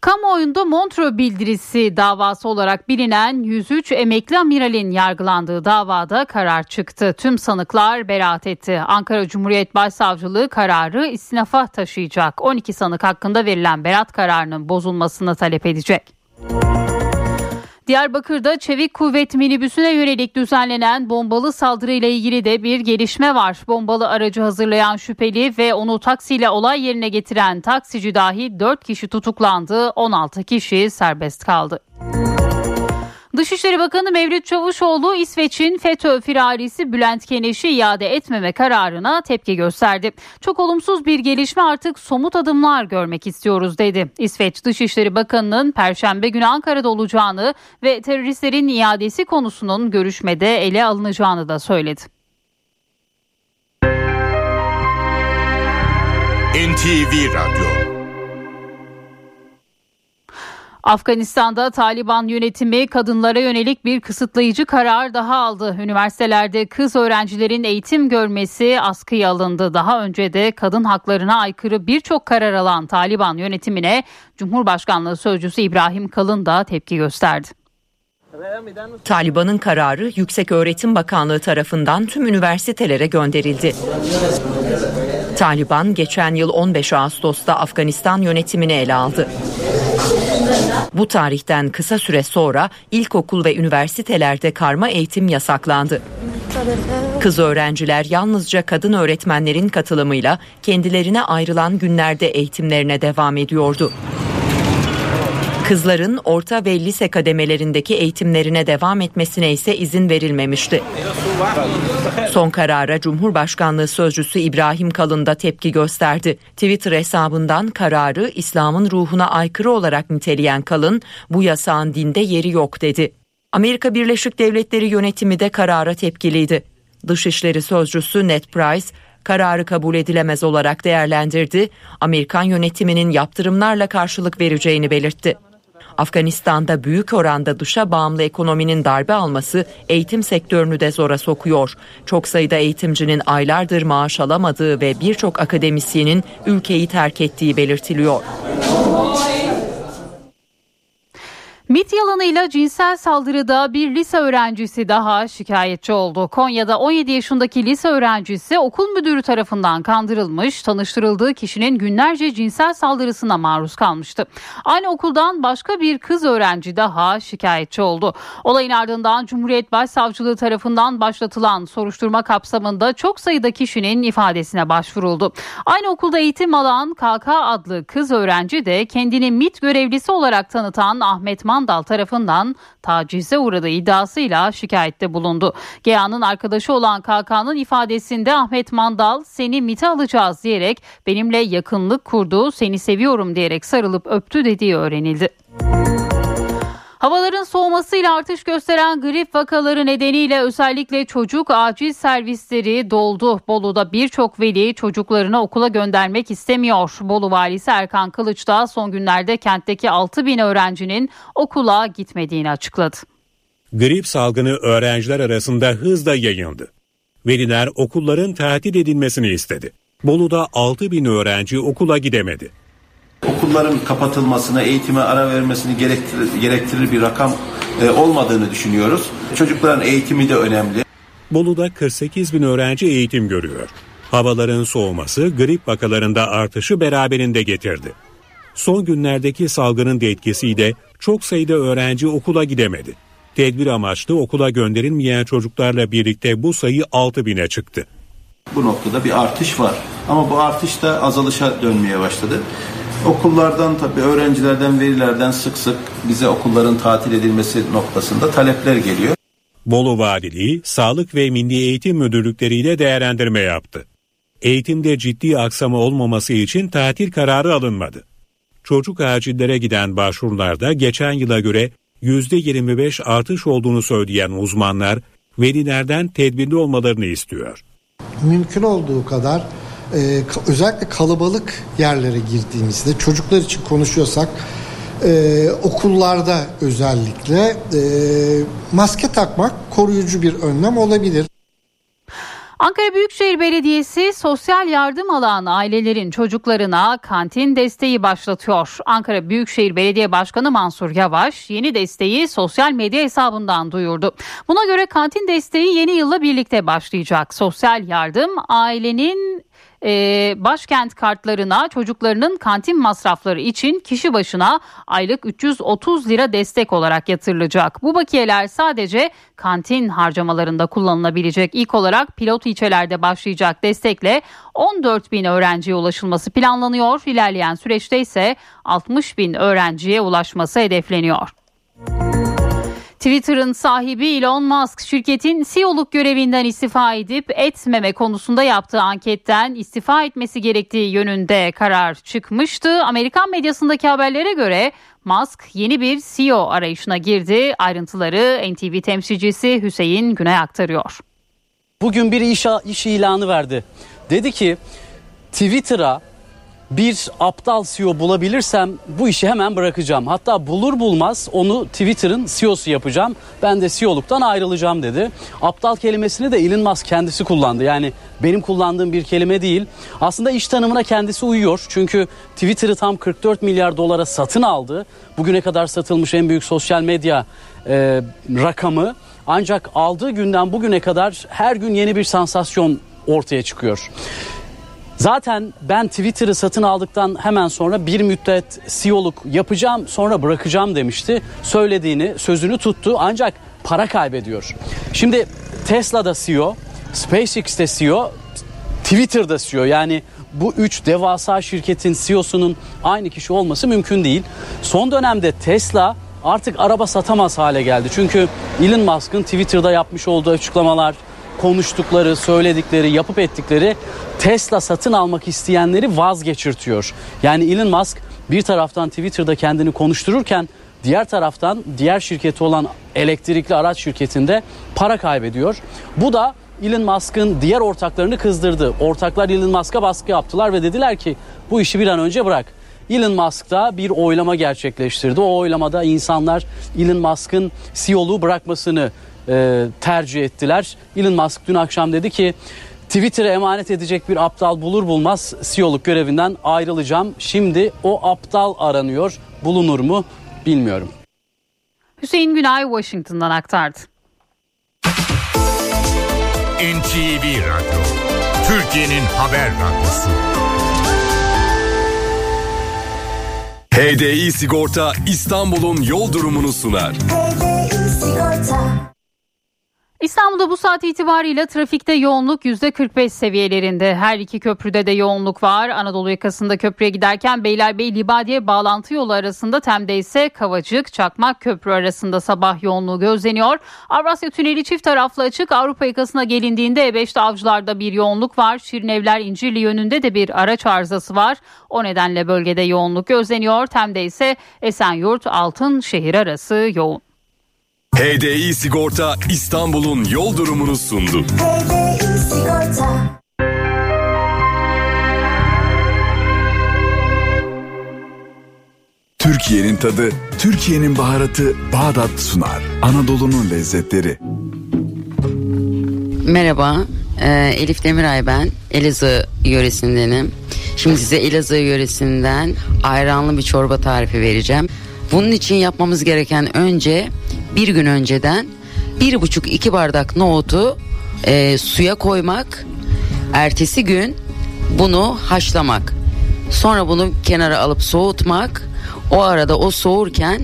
Kamuoyunda Montreux bildirisi davası olarak bilinen 103 emekli amiralin yargılandığı davada karar çıktı. Tüm sanıklar beraat etti. Ankara Cumhuriyet Başsavcılığı kararı istinafa taşıyacak. 12 sanık hakkında verilen beraat kararının bozulmasını talep edecek. Diyarbakır'da Çevik Kuvvet minibüsüne yönelik düzenlenen bombalı saldırıyla ilgili de bir gelişme var. Bombalı aracı hazırlayan şüpheli ve onu taksiyle olay yerine getiren taksici dahil 4 kişi tutuklandı, 16 kişi serbest kaldı. Dışişleri Bakanı Mevlüt Çavuşoğlu İsveç'in FETÖ firarisi Bülent Keneş'i iade etmeme kararına tepki gösterdi. Çok olumsuz bir gelişme artık somut adımlar görmek istiyoruz dedi. İsveç Dışişleri Bakanı'nın Perşembe günü Ankara'da olacağını ve teröristlerin iadesi konusunun görüşmede ele alınacağını da söyledi. NTV Radyo Afganistan'da Taliban yönetimi kadınlara yönelik bir kısıtlayıcı karar daha aldı. Üniversitelerde kız öğrencilerin eğitim görmesi askıya alındı. Daha önce de kadın haklarına aykırı birçok karar alan Taliban yönetimine Cumhurbaşkanlığı Sözcüsü İbrahim Kalın da tepki gösterdi. Taliban'ın kararı Yüksek Öğretim Bakanlığı tarafından tüm üniversitelere gönderildi. Taliban geçen yıl 15 Ağustos'ta Afganistan yönetimini ele aldı. Bu tarihten kısa süre sonra ilkokul ve üniversitelerde karma eğitim yasaklandı. Kız öğrenciler yalnızca kadın öğretmenlerin katılımıyla kendilerine ayrılan günlerde eğitimlerine devam ediyordu. Kızların orta ve lise kademelerindeki eğitimlerine devam etmesine ise izin verilmemişti. Son karara Cumhurbaşkanlığı Sözcüsü İbrahim Kalın da tepki gösterdi. Twitter hesabından kararı İslam'ın ruhuna aykırı olarak niteleyen Kalın, bu yasağın dinde yeri yok dedi. Amerika Birleşik Devletleri yönetimi de karara tepkiliydi. Dışişleri Sözcüsü Ned Price, kararı kabul edilemez olarak değerlendirdi. Amerikan yönetiminin yaptırımlarla karşılık vereceğini belirtti. Afganistan'da büyük oranda dışa bağımlı ekonominin darbe alması eğitim sektörünü de zora sokuyor. Çok sayıda eğitimcinin aylardır maaş alamadığı ve birçok akademisyenin ülkeyi terk ettiği belirtiliyor. MIT yalanıyla cinsel saldırıda bir lise öğrencisi daha şikayetçi oldu. Konya'da 17 yaşındaki lise öğrencisi okul müdürü tarafından kandırılmış, tanıştırıldığı kişinin günlerce cinsel saldırısına maruz kalmıştı. Aynı okuldan başka bir kız öğrenci daha şikayetçi oldu. Olayın ardından Cumhuriyet Başsavcılığı tarafından başlatılan soruşturma kapsamında çok sayıda kişinin ifadesine başvuruldu. Aynı okulda eğitim alan KK adlı kız öğrenci de kendini MIT görevlisi olarak tanıtan Ahmet Man Mandal tarafından tacize uğradığı iddiasıyla şikayette bulundu. GEA'nın arkadaşı olan KK'nın ifadesinde Ahmet Mandal seni MIT'e alacağız diyerek benimle yakınlık kurdu, seni seviyorum diyerek sarılıp öptü dediği öğrenildi. Havaların soğumasıyla artış gösteren grip vakaları nedeniyle özellikle çocuk acil servisleri doldu. Bolu'da birçok veli çocuklarını okula göndermek istemiyor. Bolu valisi Erkan Kılıç da son günlerde kentteki 6 bin öğrencinin okula gitmediğini açıkladı. Grip salgını öğrenciler arasında hızla yayıldı. Veliler okulların tatil edilmesini istedi. Bolu'da 6 bin öğrenci okula gidemedi. Okulların kapatılmasına, eğitime ara vermesini gerektirir, gerektirir bir rakam e, olmadığını düşünüyoruz. Çocukların eğitimi de önemli. Bolu'da 48 bin öğrenci eğitim görüyor. Havaların soğuması grip vakalarında artışı beraberinde getirdi. Son günlerdeki salgının da etkisiyle çok sayıda öğrenci okula gidemedi. Tedbir amaçlı okula gönderilmeyen çocuklarla birlikte bu sayı 6 bine çıktı. Bu noktada bir artış var ama bu artış da azalışa dönmeye başladı. Okullardan tabii öğrencilerden, velilerden sık sık bize okulların tatil edilmesi noktasında talepler geliyor. Bolu Valiliği, Sağlık ve Milli Eğitim Müdürlükleriyle değerlendirme yaptı. Eğitimde ciddi aksama olmaması için tatil kararı alınmadı. Çocuk acillere giden başvurularda geçen yıla göre %25 artış olduğunu söyleyen uzmanlar velilerden tedbirli olmalarını istiyor. Mümkün olduğu kadar e, özellikle kalabalık yerlere girdiğimizde çocuklar için konuşuyorsak e, okullarda özellikle e, maske takmak koruyucu bir önlem olabilir. Ankara Büyükşehir Belediyesi sosyal yardım alan ailelerin çocuklarına kantin desteği başlatıyor. Ankara Büyükşehir Belediye Başkanı Mansur Yavaş yeni desteği sosyal medya hesabından duyurdu. Buna göre kantin desteği yeni yılla birlikte başlayacak. Sosyal yardım ailenin e, başkent kartlarına çocuklarının kantin masrafları için kişi başına aylık 330 lira destek olarak yatırılacak. Bu bakiyeler sadece kantin harcamalarında kullanılabilecek. İlk olarak pilot ilçelerde başlayacak destekle 14 bin öğrenciye ulaşılması planlanıyor. İlerleyen süreçte ise 60 bin öğrenciye ulaşması hedefleniyor. Twitter'ın sahibi Elon Musk şirketin CEO'luk görevinden istifa edip etmeme konusunda yaptığı anketten istifa etmesi gerektiği yönünde karar çıkmıştı. Amerikan medyasındaki haberlere göre Musk yeni bir CEO arayışına girdi. Ayrıntıları NTV temsilcisi Hüseyin Güney aktarıyor. Bugün bir iş, iş ilanı verdi. Dedi ki Twitter'a bir aptal CEO bulabilirsem bu işi hemen bırakacağım. Hatta bulur bulmaz onu Twitter'ın CEO'su yapacağım. Ben de CEO'luktan ayrılacağım dedi. Aptal kelimesini de Elon Musk kendisi kullandı. Yani benim kullandığım bir kelime değil. Aslında iş tanımına kendisi uyuyor. Çünkü Twitter'ı tam 44 milyar dolara satın aldı. Bugüne kadar satılmış en büyük sosyal medya e, rakamı. Ancak aldığı günden bugüne kadar her gün yeni bir sansasyon ortaya çıkıyor. Zaten ben Twitter'ı satın aldıktan hemen sonra bir müddet CEO'luk yapacağım sonra bırakacağım demişti. Söylediğini, sözünü tuttu ancak para kaybediyor. Şimdi Tesla'da CEO, SpaceX'te CEO, Twitter'da CEO yani bu üç devasa şirketin CEO'sunun aynı kişi olması mümkün değil. Son dönemde Tesla artık araba satamaz hale geldi. Çünkü Elon Musk'ın Twitter'da yapmış olduğu açıklamalar, konuştukları, söyledikleri, yapıp ettikleri Tesla satın almak isteyenleri vazgeçirtiyor. Yani Elon Musk bir taraftan Twitter'da kendini konuştururken diğer taraftan diğer şirketi olan elektrikli araç şirketinde para kaybediyor. Bu da Elon Musk'ın diğer ortaklarını kızdırdı. Ortaklar Elon Musk'a baskı yaptılar ve dediler ki bu işi bir an önce bırak. Elon Musk da bir oylama gerçekleştirdi. O oylamada insanlar Elon Musk'ın CEO'luğu bırakmasını e, tercih ettiler. Elon Musk dün akşam dedi ki Twitter'e emanet edecek bir aptal bulur bulmaz CEO'luk görevinden ayrılacağım. Şimdi o aptal aranıyor. Bulunur mu bilmiyorum. Hüseyin Günay Washington'dan aktardı. NTV Radyo, Türkiye'nin haber radyosu. HDI Sigorta İstanbul'un yol durumunu sunar. İstanbul'da bu saat itibariyle trafikte yoğunluk %45 seviyelerinde. Her iki köprüde de yoğunluk var. Anadolu yakasında köprüye giderken Beylerbeyi Libadiye bağlantı yolu arasında Tem'de ise Kavacık Çakmak Köprü arasında sabah yoğunluğu gözleniyor. Avrasya Tüneli çift taraflı açık. Avrupa yakasına gelindiğinde E5'te Avcılar'da bir yoğunluk var. Şirinevler İncirli yönünde de bir araç arızası var. O nedenle bölgede yoğunluk gözleniyor. Tem'de ise Esenyurt Altın şehir arası yoğun. HDI Sigorta İstanbul'un yol durumunu sundu. Türkiye'nin tadı, Türkiye'nin baharatı Bağdat sunar. Anadolu'nun lezzetleri. Merhaba, e, Elif Demiray ben. Elazığ yöresindenim. Şimdi size Elazığ yöresinden ayranlı bir çorba tarifi vereceğim. Bunun için yapmamız gereken önce bir gün önceden bir buçuk iki bardak nohutu e, suya koymak. Ertesi gün bunu haşlamak. Sonra bunu kenara alıp soğutmak. O arada o soğurken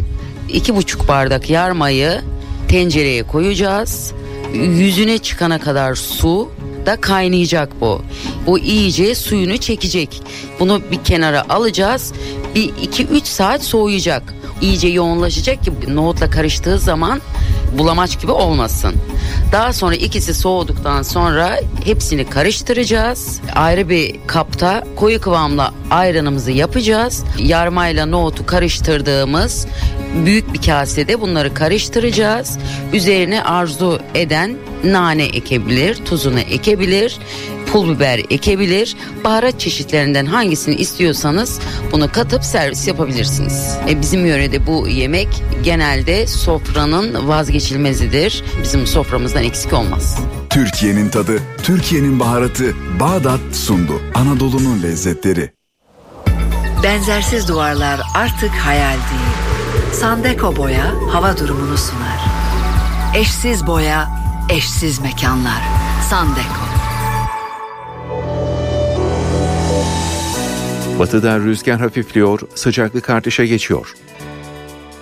iki buçuk bardak yarmayı tencereye koyacağız. Yüzüne çıkana kadar su da kaynayacak bu. Bu iyice suyunu çekecek. Bunu bir kenara alacağız. Bir iki üç saat soğuyacak iyice yoğunlaşacak ki nohutla karıştığı zaman bulamaç gibi olmasın. Daha sonra ikisi soğuduktan sonra hepsini karıştıracağız. Ayrı bir kapta koyu kıvamla ayranımızı yapacağız. Yarmayla nohutu karıştırdığımız büyük bir kasede bunları karıştıracağız. Üzerine arzu eden nane ekebilir, tuzunu ekebilir pul biber ekebilir. Baharat çeşitlerinden hangisini istiyorsanız bunu katıp servis yapabilirsiniz. E, bizim yörede bu yemek genelde sofranın vazgeçilmezidir. Bizim soframızdan eksik olmaz. Türkiye'nin tadı, Türkiye'nin baharatı Bağdat sundu. Anadolu'nun lezzetleri. Benzersiz duvarlar artık hayal değil. Sandeko Boya hava durumunu sunar. Eşsiz boya, eşsiz mekanlar. Sandeko. Batıda rüzgar hafifliyor, sıcaklık artışa geçiyor.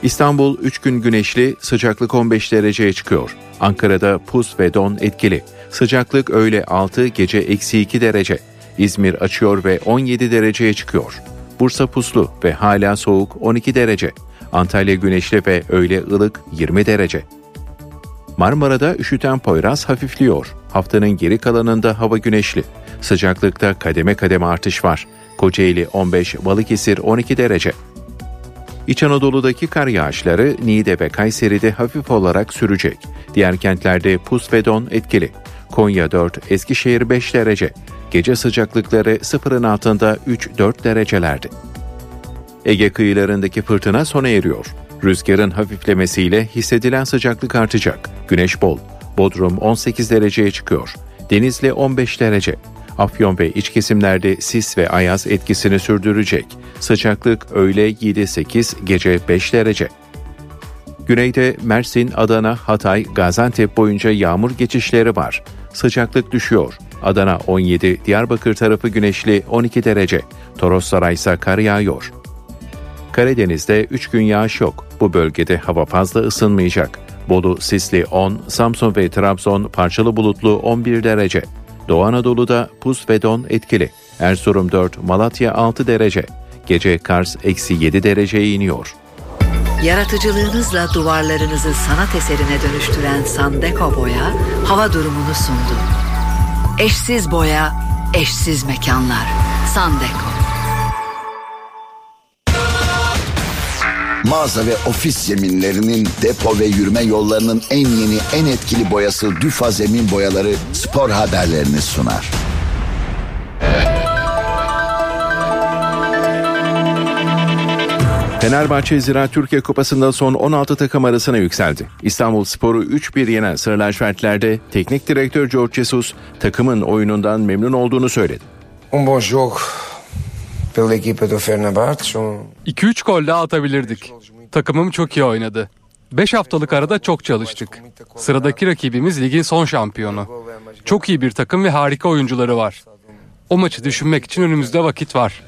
İstanbul 3 gün güneşli, sıcaklık 15 dereceye çıkıyor. Ankara'da pus ve don etkili. Sıcaklık öğle 6, gece eksi 2 derece. İzmir açıyor ve 17 dereceye çıkıyor. Bursa puslu ve hala soğuk 12 derece. Antalya güneşli ve öğle ılık 20 derece. Marmara'da üşüten Poyraz hafifliyor. Haftanın geri kalanında hava güneşli. Sıcaklıkta kademe kademe artış var. Kocaeli 15, Balıkesir 12 derece. İç Anadolu'daki kar yağışları Niğde ve Kayseri'de hafif olarak sürecek. Diğer kentlerde pus ve don etkili. Konya 4, Eskişehir 5 derece. Gece sıcaklıkları sıfırın altında 3-4 derecelerdi. Ege kıyılarındaki fırtına sona eriyor. Rüzgarın hafiflemesiyle hissedilen sıcaklık artacak. Güneş bol. Bodrum 18 dereceye çıkıyor. Denizli 15 derece. Afyon ve iç kesimlerde sis ve ayaz etkisini sürdürecek. Sıcaklık öğle 7-8, gece 5 derece. Güneyde Mersin, Adana, Hatay, Gaziantep boyunca yağmur geçişleri var. Sıcaklık düşüyor. Adana 17, Diyarbakır tarafı güneşli 12 derece. Toros Saray ise kar yağıyor. Karadeniz'de 3 gün yağış yok. Bu bölgede hava fazla ısınmayacak. Bolu sisli 10, Samsun ve Trabzon parçalı bulutlu 11 derece. Doğu Anadolu'da pus ve don etkili. Erzurum 4, Malatya 6 derece. Gece Kars eksi 7 dereceye iniyor. Yaratıcılığınızla duvarlarınızı sanat eserine dönüştüren Sandeko Boya hava durumunu sundu. Eşsiz boya, eşsiz mekanlar. Sandeko. Mağaza ve ofis zeminlerinin depo ve yürüme yollarının en yeni en etkili boyası Düfa Zemin Boyaları spor haberlerini sunar. Fenerbahçe Zira Türkiye Kupası'nda son 16 takım arasına yükseldi. İstanbul Sporu 3-1 yenen Sarı lacivertlerde teknik direktör George Jesus takımın oyunundan memnun olduğunu söyledi. Um bom jogo 2-3 gol daha atabilirdik. Takımım çok iyi oynadı. 5 haftalık arada çok çalıştık. Sıradaki rakibimiz ligin son şampiyonu. Çok iyi bir takım ve harika oyuncuları var. O maçı düşünmek için önümüzde vakit var.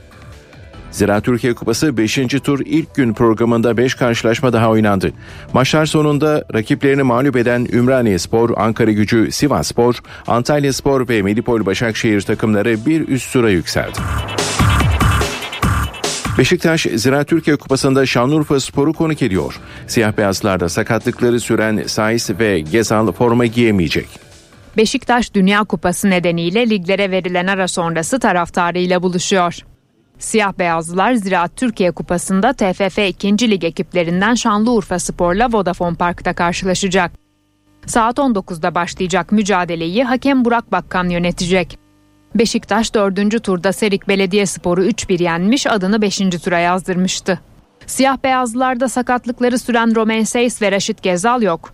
Zira Türkiye Kupası 5. tur ilk gün programında 5 karşılaşma daha oynandı. Maçlar sonunda rakiplerini mağlup eden Ümraniye Spor, Ankara Gücü, Sivas Spor, Antalya Spor ve Medipol Başakşehir takımları bir üst sıra yükseldi. Beşiktaş Zira Türkiye Kupası'nda Şanlıurfa Spor'u konuk ediyor. Siyah beyazlarda sakatlıkları süren Saiz ve Gezal forma giyemeyecek. Beşiktaş Dünya Kupası nedeniyle liglere verilen ara sonrası taraftarıyla buluşuyor. Siyah beyazlılar Ziraat Türkiye Kupası'nda TFF 2. Lig ekiplerinden Şanlıurfa Spor'la Vodafone Park'ta karşılaşacak. Saat 19'da başlayacak mücadeleyi hakem Burak Bakkan yönetecek. Beşiktaş 4. turda Serik Belediyespor'u 3-1 yenmiş adını 5. tura yazdırmıştı. Siyah beyazlılarda sakatlıkları süren Romain Seyis ve Raşit Gezal yok.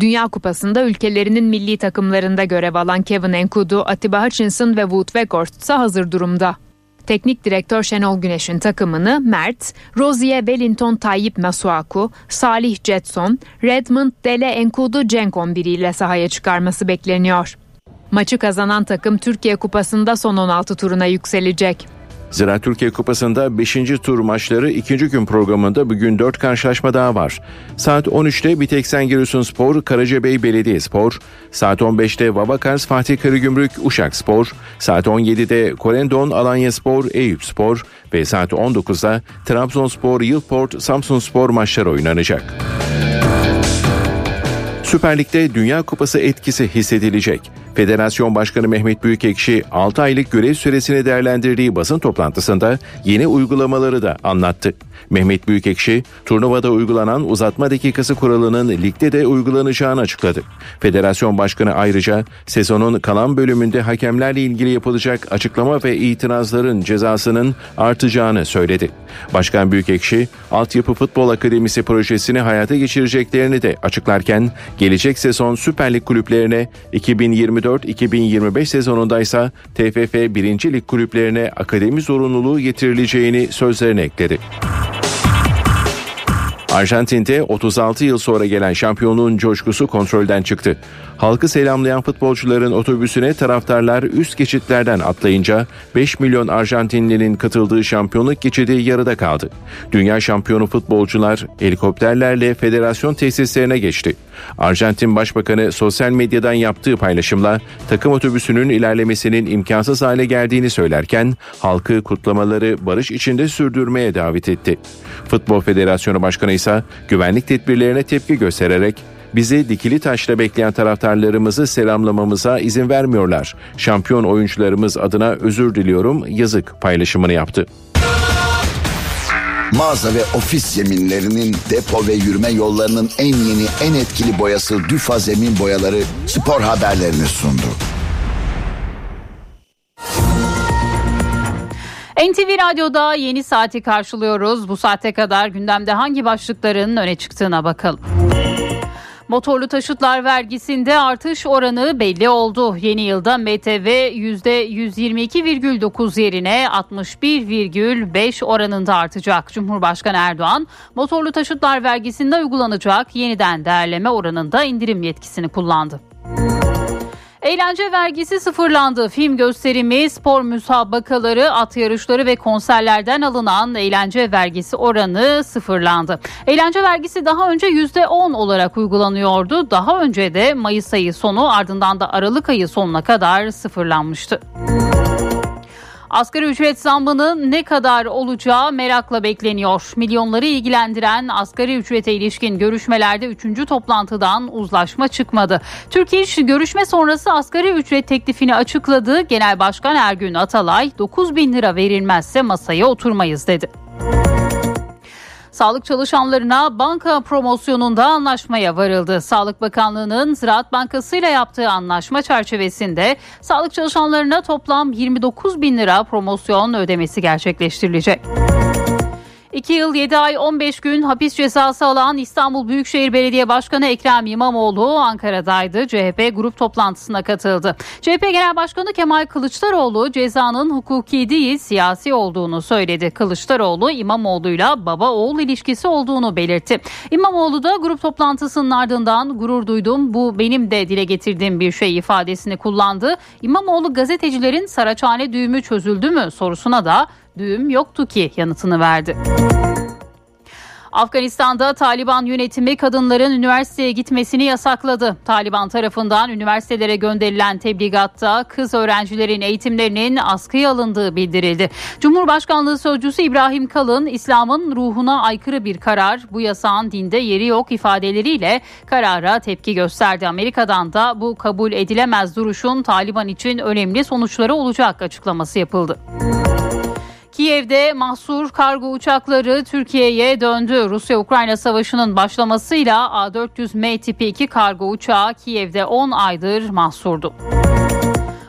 Dünya Kupası'nda ülkelerinin milli takımlarında görev alan Kevin Enkudu, Atiba Hutchinson ve Wout Weghorst ise hazır durumda. Teknik direktör Şenol Güneş'in takımını Mert, Rozier Wellington Tayyip Masuaku, Salih Jetson, Redmond Dele Enkudu Cenk 11 ile sahaya çıkarması bekleniyor. Maçı kazanan takım Türkiye Kupası'nda son 16 turuna yükselecek. Zira Türkiye Kupası'nda 5. tur maçları 2. gün programında bugün 4 karşılaşma daha var. Saat 13'te Biteksen Giresun Spor, Karacabey Belediye Spor, saat 15'te Vavakars Fatih Karagümrük Uşak Spor, saat 17'de Korendon Alanya Spor Eyüp Spor ve saat 19'da Trabzonspor Yılport Samsun Spor maçları oynanacak. Süper Lig'de Dünya Kupası etkisi hissedilecek. Federasyon Başkanı Mehmet Büyükekşi 6 aylık görev süresini değerlendirdiği basın toplantısında yeni uygulamaları da anlattı. Mehmet Büyükekşi, turnuvada uygulanan uzatma dakikası kuralının ligde de uygulanacağını açıkladı. Federasyon Başkanı ayrıca sezonun kalan bölümünde hakemlerle ilgili yapılacak açıklama ve itirazların cezasının artacağını söyledi. Başkan Büyükekşi, Altyapı Futbol Akademisi projesini hayata geçireceklerini de açıklarken gelecek sezon Süper Lig kulüplerine 2024-2025 sezonunda ise TFF 1. Lig kulüplerine akademi zorunluluğu getirileceğini sözlerine ekledi. Arjantin'de 36 yıl sonra gelen şampiyonluğun coşkusu kontrolden çıktı. Halkı selamlayan futbolcuların otobüsüne taraftarlar üst geçitlerden atlayınca 5 milyon Arjantinlinin katıldığı şampiyonluk geçidi yarıda kaldı. Dünya şampiyonu futbolcular helikopterlerle federasyon tesislerine geçti. Arjantin Başbakanı sosyal medyadan yaptığı paylaşımla takım otobüsünün ilerlemesinin imkansız hale geldiğini söylerken halkı kutlamaları barış içinde sürdürmeye davet etti. Futbol Federasyonu Başkanı ise güvenlik tedbirlerine tepki göstererek bizi dikili taşla bekleyen taraftarlarımızı selamlamamıza izin vermiyorlar. Şampiyon oyuncularımız adına özür diliyorum yazık paylaşımını yaptı. Mağaza ve ofis zeminlerinin depo ve yürüme yollarının en yeni en etkili boyası Düfa Zemin Boyaları spor haberlerini sundu. NTV Radyo'da yeni saati karşılıyoruz. Bu saate kadar gündemde hangi başlıkların öne çıktığına bakalım. Motorlu taşıtlar vergisinde artış oranı belli oldu. Yeni yılda MTV %122,9 yerine 61,5 oranında artacak. Cumhurbaşkanı Erdoğan motorlu taşıtlar vergisinde uygulanacak yeniden değerleme oranında indirim yetkisini kullandı. Eğlence vergisi sıfırlandı. Film gösterimi, spor müsabakaları, at yarışları ve konserlerden alınan eğlence vergisi oranı sıfırlandı. Eğlence vergisi daha önce %10 olarak uygulanıyordu. Daha önce de Mayıs ayı sonu ardından da Aralık ayı sonuna kadar sıfırlanmıştı. Asgari ücret zammının ne kadar olacağı merakla bekleniyor. Milyonları ilgilendiren asgari ücrete ilişkin görüşmelerde 3. toplantıdan uzlaşma çıkmadı. Türkiye İş görüşme sonrası asgari ücret teklifini açıkladı. Genel Başkan Ergün Atalay 9 bin lira verilmezse masaya oturmayız dedi. Sağlık çalışanlarına banka promosyonunda anlaşmaya varıldı. Sağlık Bakanlığı'nın Ziraat Bankası ile yaptığı anlaşma çerçevesinde sağlık çalışanlarına toplam 29 bin lira promosyon ödemesi gerçekleştirilecek. 2 yıl 7 ay 15 gün hapis cezası alan İstanbul Büyükşehir Belediye Başkanı Ekrem İmamoğlu Ankara'daydı. CHP grup toplantısına katıldı. CHP Genel Başkanı Kemal Kılıçdaroğlu cezanın hukuki değil siyasi olduğunu söyledi. Kılıçdaroğlu İmamoğlu'yla baba oğul ilişkisi olduğunu belirtti. İmamoğlu da grup toplantısının ardından gurur duydum bu benim de dile getirdiğim bir şey ifadesini kullandı. İmamoğlu gazetecilerin Saraçhane düğümü çözüldü mü sorusuna da düğüm yoktu ki yanıtını verdi. Afganistan'da Taliban yönetimi kadınların üniversiteye gitmesini yasakladı. Taliban tarafından üniversitelere gönderilen tebligatta kız öğrencilerin eğitimlerinin askıya alındığı bildirildi. Cumhurbaşkanlığı Sözcüsü İbrahim Kalın, İslam'ın ruhuna aykırı bir karar, bu yasağın dinde yeri yok ifadeleriyle karara tepki gösterdi. Amerika'dan da bu kabul edilemez duruşun Taliban için önemli sonuçları olacak açıklaması yapıldı. Kiev'de mahsur kargo uçakları Türkiye'ye döndü. Rusya-Ukrayna savaşının başlamasıyla A400M tipi 2 kargo uçağı Kiev'de 10 aydır mahsurdu.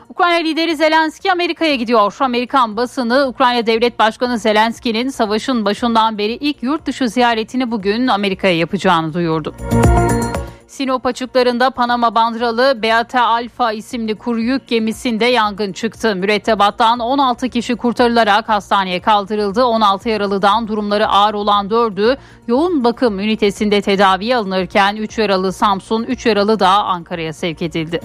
Ukrayna lideri Zelenski Amerika'ya gidiyor. Amerikan basını Ukrayna Devlet Başkanı Zelenski'nin savaşın başından beri ilk yurt dışı ziyaretini bugün Amerika'ya yapacağını duyurdu. Sinop açıklarında Panama bandralı Beate Alfa isimli kuru yük gemisinde yangın çıktı. Mürettebattan 16 kişi kurtarılarak hastaneye kaldırıldı. 16 yaralıdan durumları ağır olan 4'ü yoğun bakım ünitesinde tedaviye alınırken 3 yaralı Samsun, 3 yaralı da Ankara'ya sevk edildi.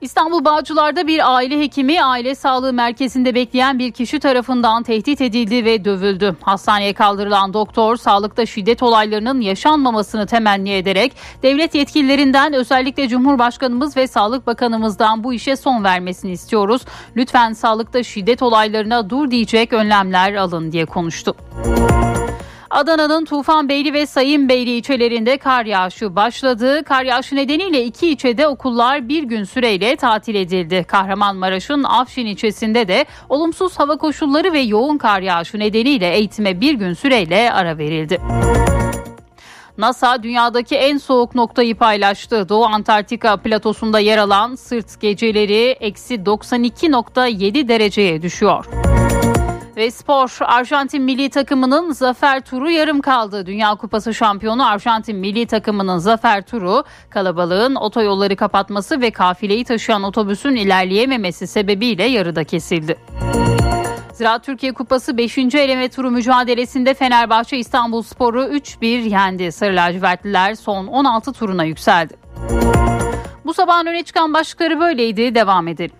İstanbul Bağcılar'da bir aile hekimi aile sağlığı merkezinde bekleyen bir kişi tarafından tehdit edildi ve dövüldü. Hastaneye kaldırılan doktor sağlıkta şiddet olaylarının yaşanmamasını temenni ederek devlet yetkililerinden özellikle Cumhurbaşkanımız ve Sağlık Bakanımızdan bu işe son vermesini istiyoruz. Lütfen sağlıkta şiddet olaylarına dur diyecek önlemler alın diye konuştu. Adana'nın Tufanbeyli ve Sayınbeyli ilçelerinde kar yağışı başladı. Kar yağışı nedeniyle iki ilçede okullar bir gün süreyle tatil edildi. Kahramanmaraş'ın Afşin ilçesinde de olumsuz hava koşulları ve yoğun kar yağışı nedeniyle eğitime bir gün süreyle ara verildi. NASA dünyadaki en soğuk noktayı paylaştı. Doğu Antarktika platosunda yer alan sırt geceleri eksi 92.7 dereceye düşüyor. Ve spor Arjantin milli takımının zafer turu yarım kaldı. Dünya Kupası şampiyonu Arjantin milli takımının zafer turu kalabalığın otoyolları kapatması ve kafileyi taşıyan otobüsün ilerleyememesi sebebiyle yarıda kesildi. Ziraat Türkiye Kupası 5. eleme turu mücadelesinde Fenerbahçe İstanbul Sporu 3-1 yendi. Sarı lacivertliler son 16 turuna yükseldi. Bu sabahın öne çıkan başlıkları böyleydi. Devam edelim.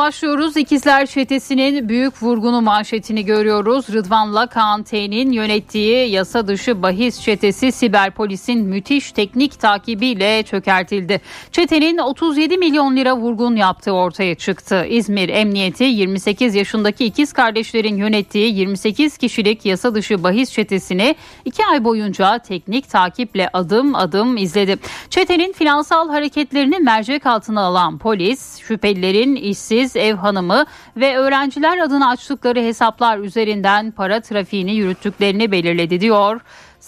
Başlıyoruz. İkizler Çetesi'nin büyük vurgunu manşetini görüyoruz. Rıdvan'la Kaan T'nin yönettiği yasa dışı bahis çetesi siber polisin müthiş teknik takibiyle çökertildi. Çetenin 37 milyon lira vurgun yaptığı ortaya çıktı. İzmir Emniyeti 28 yaşındaki ikiz kardeşlerin yönettiği 28 kişilik yasa dışı bahis çetesini 2 ay boyunca teknik takiple adım adım izledi. Çetenin finansal hareketlerini mercek altına alan polis şüphelilerin işsiz ev hanımı ve öğrenciler adına açtıkları hesaplar üzerinden para trafiğini yürüttüklerini belirledi diyor.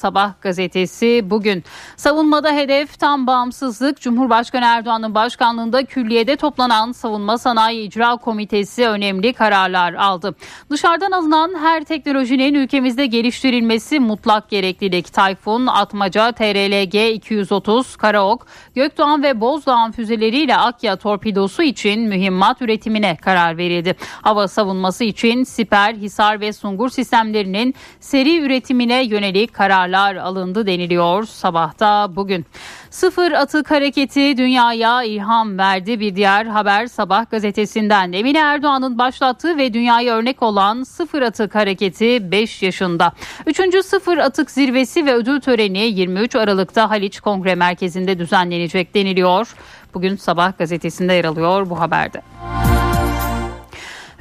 Sabah gazetesi bugün. Savunmada hedef tam bağımsızlık. Cumhurbaşkanı Erdoğan'ın başkanlığında külliyede toplanan Savunma Sanayi İcra Komitesi önemli kararlar aldı. Dışarıdan alınan her teknolojinin ülkemizde geliştirilmesi mutlak gereklilik. Tayfun, Atmaca, TRLG 230, Karaok, Gökdoğan ve Bozdağ'ın füzeleriyle Akya torpidosu için mühimmat üretimine karar verildi. Hava savunması için Siper, Hisar ve Sungur sistemlerinin seri üretimine yönelik kararlar kararlar alındı deniliyor sabahta bugün. Sıfır atık hareketi dünyaya ilham verdi. Bir diğer haber sabah gazetesinden. Emine Erdoğan'ın başlattığı ve dünyaya örnek olan sıfır atık hareketi 5 yaşında. Üçüncü sıfır atık zirvesi ve ödül töreni 23 Aralık'ta Haliç Kongre Merkezi'nde düzenlenecek deniliyor. Bugün sabah gazetesinde yer alıyor bu haberde.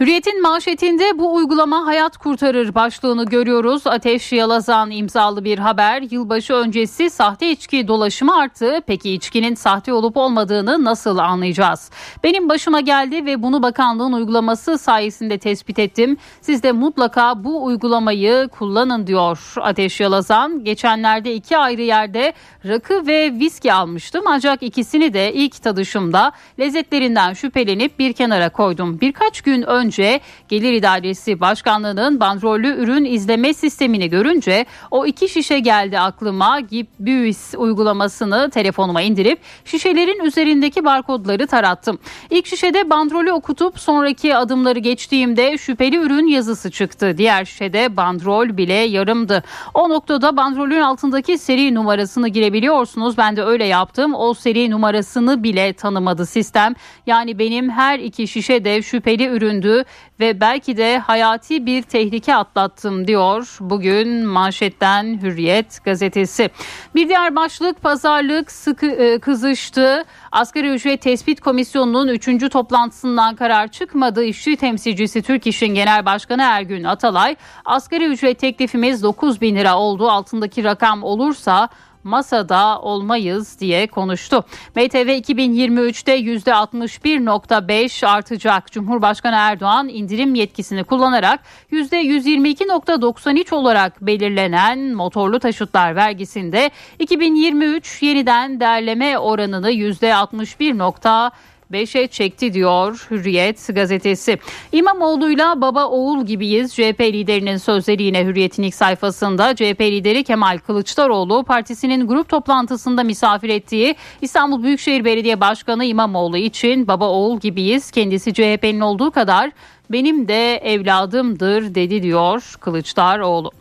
Hürriyet'in manşetinde bu uygulama hayat kurtarır başlığını görüyoruz. Ateş Yalazan imzalı bir haber. Yılbaşı öncesi sahte içki dolaşımı arttı. Peki içkinin sahte olup olmadığını nasıl anlayacağız? Benim başıma geldi ve bunu bakanlığın uygulaması sayesinde tespit ettim. Siz de mutlaka bu uygulamayı kullanın diyor Ateş Yalazan. Geçenlerde iki ayrı yerde rakı ve viski almıştım. Ancak ikisini de ilk tadışımda lezzetlerinden şüphelenip bir kenara koydum. Birkaç gün önce önce Gelir İdaresi Başkanlığı'nın bandrollü ürün izleme sistemini görünce o iki şişe geldi aklıma. Gibbuis uygulamasını telefonuma indirip şişelerin üzerindeki barkodları tarattım. İlk şişede bandrolü okutup sonraki adımları geçtiğimde şüpheli ürün yazısı çıktı. Diğer şişede bandrol bile yarımdı. O noktada bandrolün altındaki seri numarasını girebiliyorsunuz. Ben de öyle yaptım. O seri numarasını bile tanımadı sistem. Yani benim her iki şişe de şüpheli üründü ve belki de hayati bir tehlike atlattım diyor bugün manşetten Hürriyet gazetesi. Bir diğer başlık pazarlık sıkı e, kızıştı. Asgari ücret tespit komisyonunun 3. toplantısından karar çıkmadı. İşçi temsilcisi Türk İş'in Genel Başkanı Ergün Atalay asgari ücret teklifimiz 9 bin lira oldu altındaki rakam olursa masada olmayız diye konuştu. MTV 2023'te %61.5 artacak. Cumhurbaşkanı Erdoğan indirim yetkisini kullanarak %122.93 olarak belirlenen motorlu taşıtlar vergisinde 2023 yeniden derleme oranını %61. 5'e çekti diyor Hürriyet gazetesi. İmamoğlu'yla baba oğul gibiyiz. CHP liderinin sözleri yine Hürriyet'in ilk sayfasında. CHP lideri Kemal Kılıçdaroğlu partisinin grup toplantısında misafir ettiği İstanbul Büyükşehir Belediye Başkanı İmamoğlu için baba oğul gibiyiz. Kendisi CHP'nin olduğu kadar benim de evladımdır dedi diyor Kılıçdaroğlu.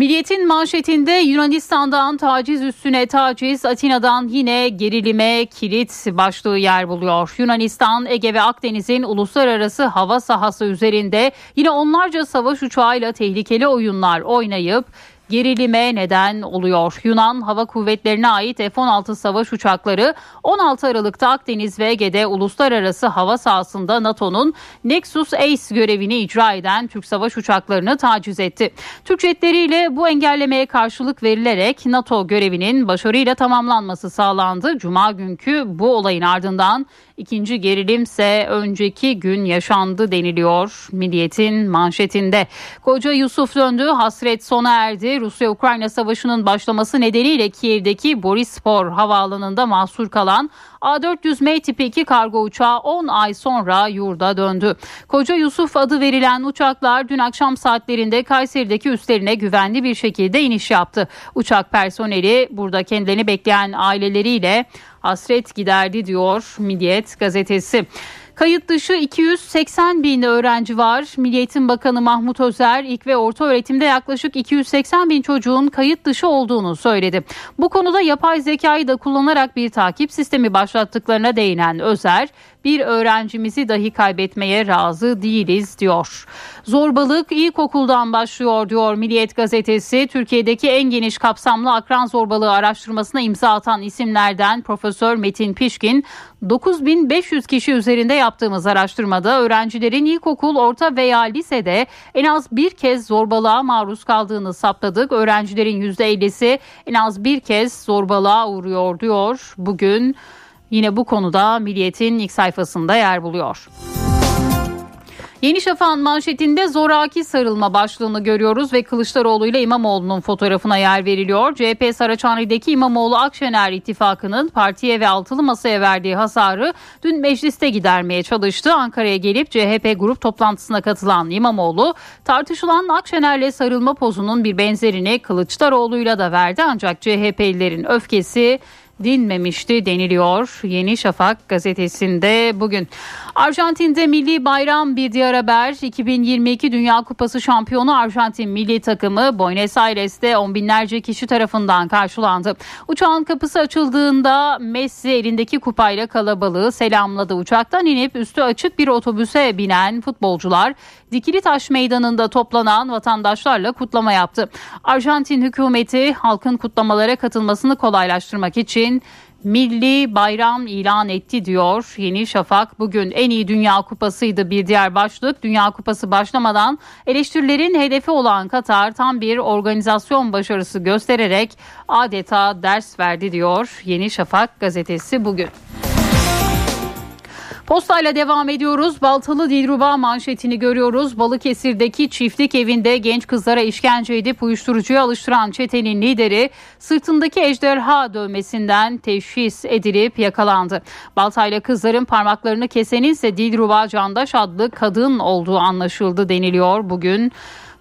Milliyetin manşetinde Yunanistan'dan taciz üstüne taciz, Atina'dan yine gerilime kilit başlığı yer buluyor. Yunanistan, Ege ve Akdeniz'in uluslararası hava sahası üzerinde yine onlarca savaş uçağıyla tehlikeli oyunlar oynayıp gerilime neden oluyor. Yunan Hava Kuvvetleri'ne ait F-16 savaş uçakları 16 Aralık'ta Akdeniz ve Ege'de uluslararası hava sahasında NATO'nun Nexus Ace görevini icra eden Türk savaş uçaklarını taciz etti. Türk jetleriyle bu engellemeye karşılık verilerek NATO görevinin başarıyla tamamlanması sağlandı. Cuma günkü bu olayın ardından İkinci gerilimse önceki gün yaşandı deniliyor Milliyet'in manşetinde. Koca Yusuf döndü, hasret sona erdi. Rusya-Ukrayna savaşının başlaması nedeniyle Kiev'deki Borispor havaalanında mahsur kalan A400M tipi 2 kargo uçağı 10 ay sonra yurda döndü. Koca Yusuf adı verilen uçaklar dün akşam saatlerinde Kayseri'deki üstlerine güvenli bir şekilde iniş yaptı. Uçak personeli burada kendilerini bekleyen aileleriyle hasret giderdi diyor Milliyet gazetesi. Kayıt dışı 280 bin öğrenci var. Milli Eğitim Bakanı Mahmut Özer ilk ve orta öğretimde yaklaşık 280 bin çocuğun kayıt dışı olduğunu söyledi. Bu konuda yapay zekayı da kullanarak bir takip sistemi başlattıklarına değinen Özer, bir öğrencimizi dahi kaybetmeye razı değiliz diyor. Zorbalık ilkokuldan başlıyor diyor Milliyet gazetesi. Türkiye'deki en geniş kapsamlı akran zorbalığı araştırmasına imza atan isimlerden Profesör Metin Pişkin 9500 kişi üzerinde yaptığımız araştırmada öğrencilerin ilkokul, orta veya lisede en az bir kez zorbalığa maruz kaldığını saptadık. Öğrencilerin %50'si en az bir kez zorbalığa uğruyor diyor. Bugün Yine bu konuda Milliyet'in ilk sayfasında yer buluyor. Yeni Şafak'ın manşetinde zoraki sarılma başlığını görüyoruz ve Kılıçdaroğlu ile İmamoğlu'nun fotoğrafına yer veriliyor. CHP Saraçhane'deki İmamoğlu Akşener ittifakının partiye ve altılı masaya verdiği hasarı dün mecliste gidermeye çalıştı. Ankara'ya gelip CHP grup toplantısına katılan İmamoğlu tartışılan Akşener'le sarılma pozunun bir benzerini Kılıçdaroğlu'yla da verdi ancak CHP'lilerin öfkesi dinmemişti deniliyor Yeni Şafak gazetesinde bugün. Arjantin'de milli bayram bir diğer haber 2022 Dünya Kupası şampiyonu Arjantin milli takımı Buenos Aires'te on binlerce kişi tarafından karşılandı. Uçağın kapısı açıldığında Messi elindeki kupayla kalabalığı selamladı. Uçaktan inip üstü açık bir otobüse binen futbolcular Dikili Taş Meydanı'nda toplanan vatandaşlarla kutlama yaptı. Arjantin hükümeti halkın kutlamalara katılmasını kolaylaştırmak için milli bayram ilan etti diyor Yeni Şafak. Bugün en iyi Dünya Kupası'ydı bir diğer başlık. Dünya Kupası başlamadan eleştirilerin hedefi olan Katar tam bir organizasyon başarısı göstererek adeta ders verdi diyor Yeni Şafak gazetesi bugün. Postayla devam ediyoruz. Baltalı Dilruba manşetini görüyoruz. Balıkesir'deki çiftlik evinde genç kızlara işkence edip uyuşturucuya alıştıran çetenin lideri sırtındaki ejderha dövmesinden teşhis edilip yakalandı. Baltayla kızların parmaklarını kesenin ise Dilruba Candaş adlı kadın olduğu anlaşıldı deniliyor bugün.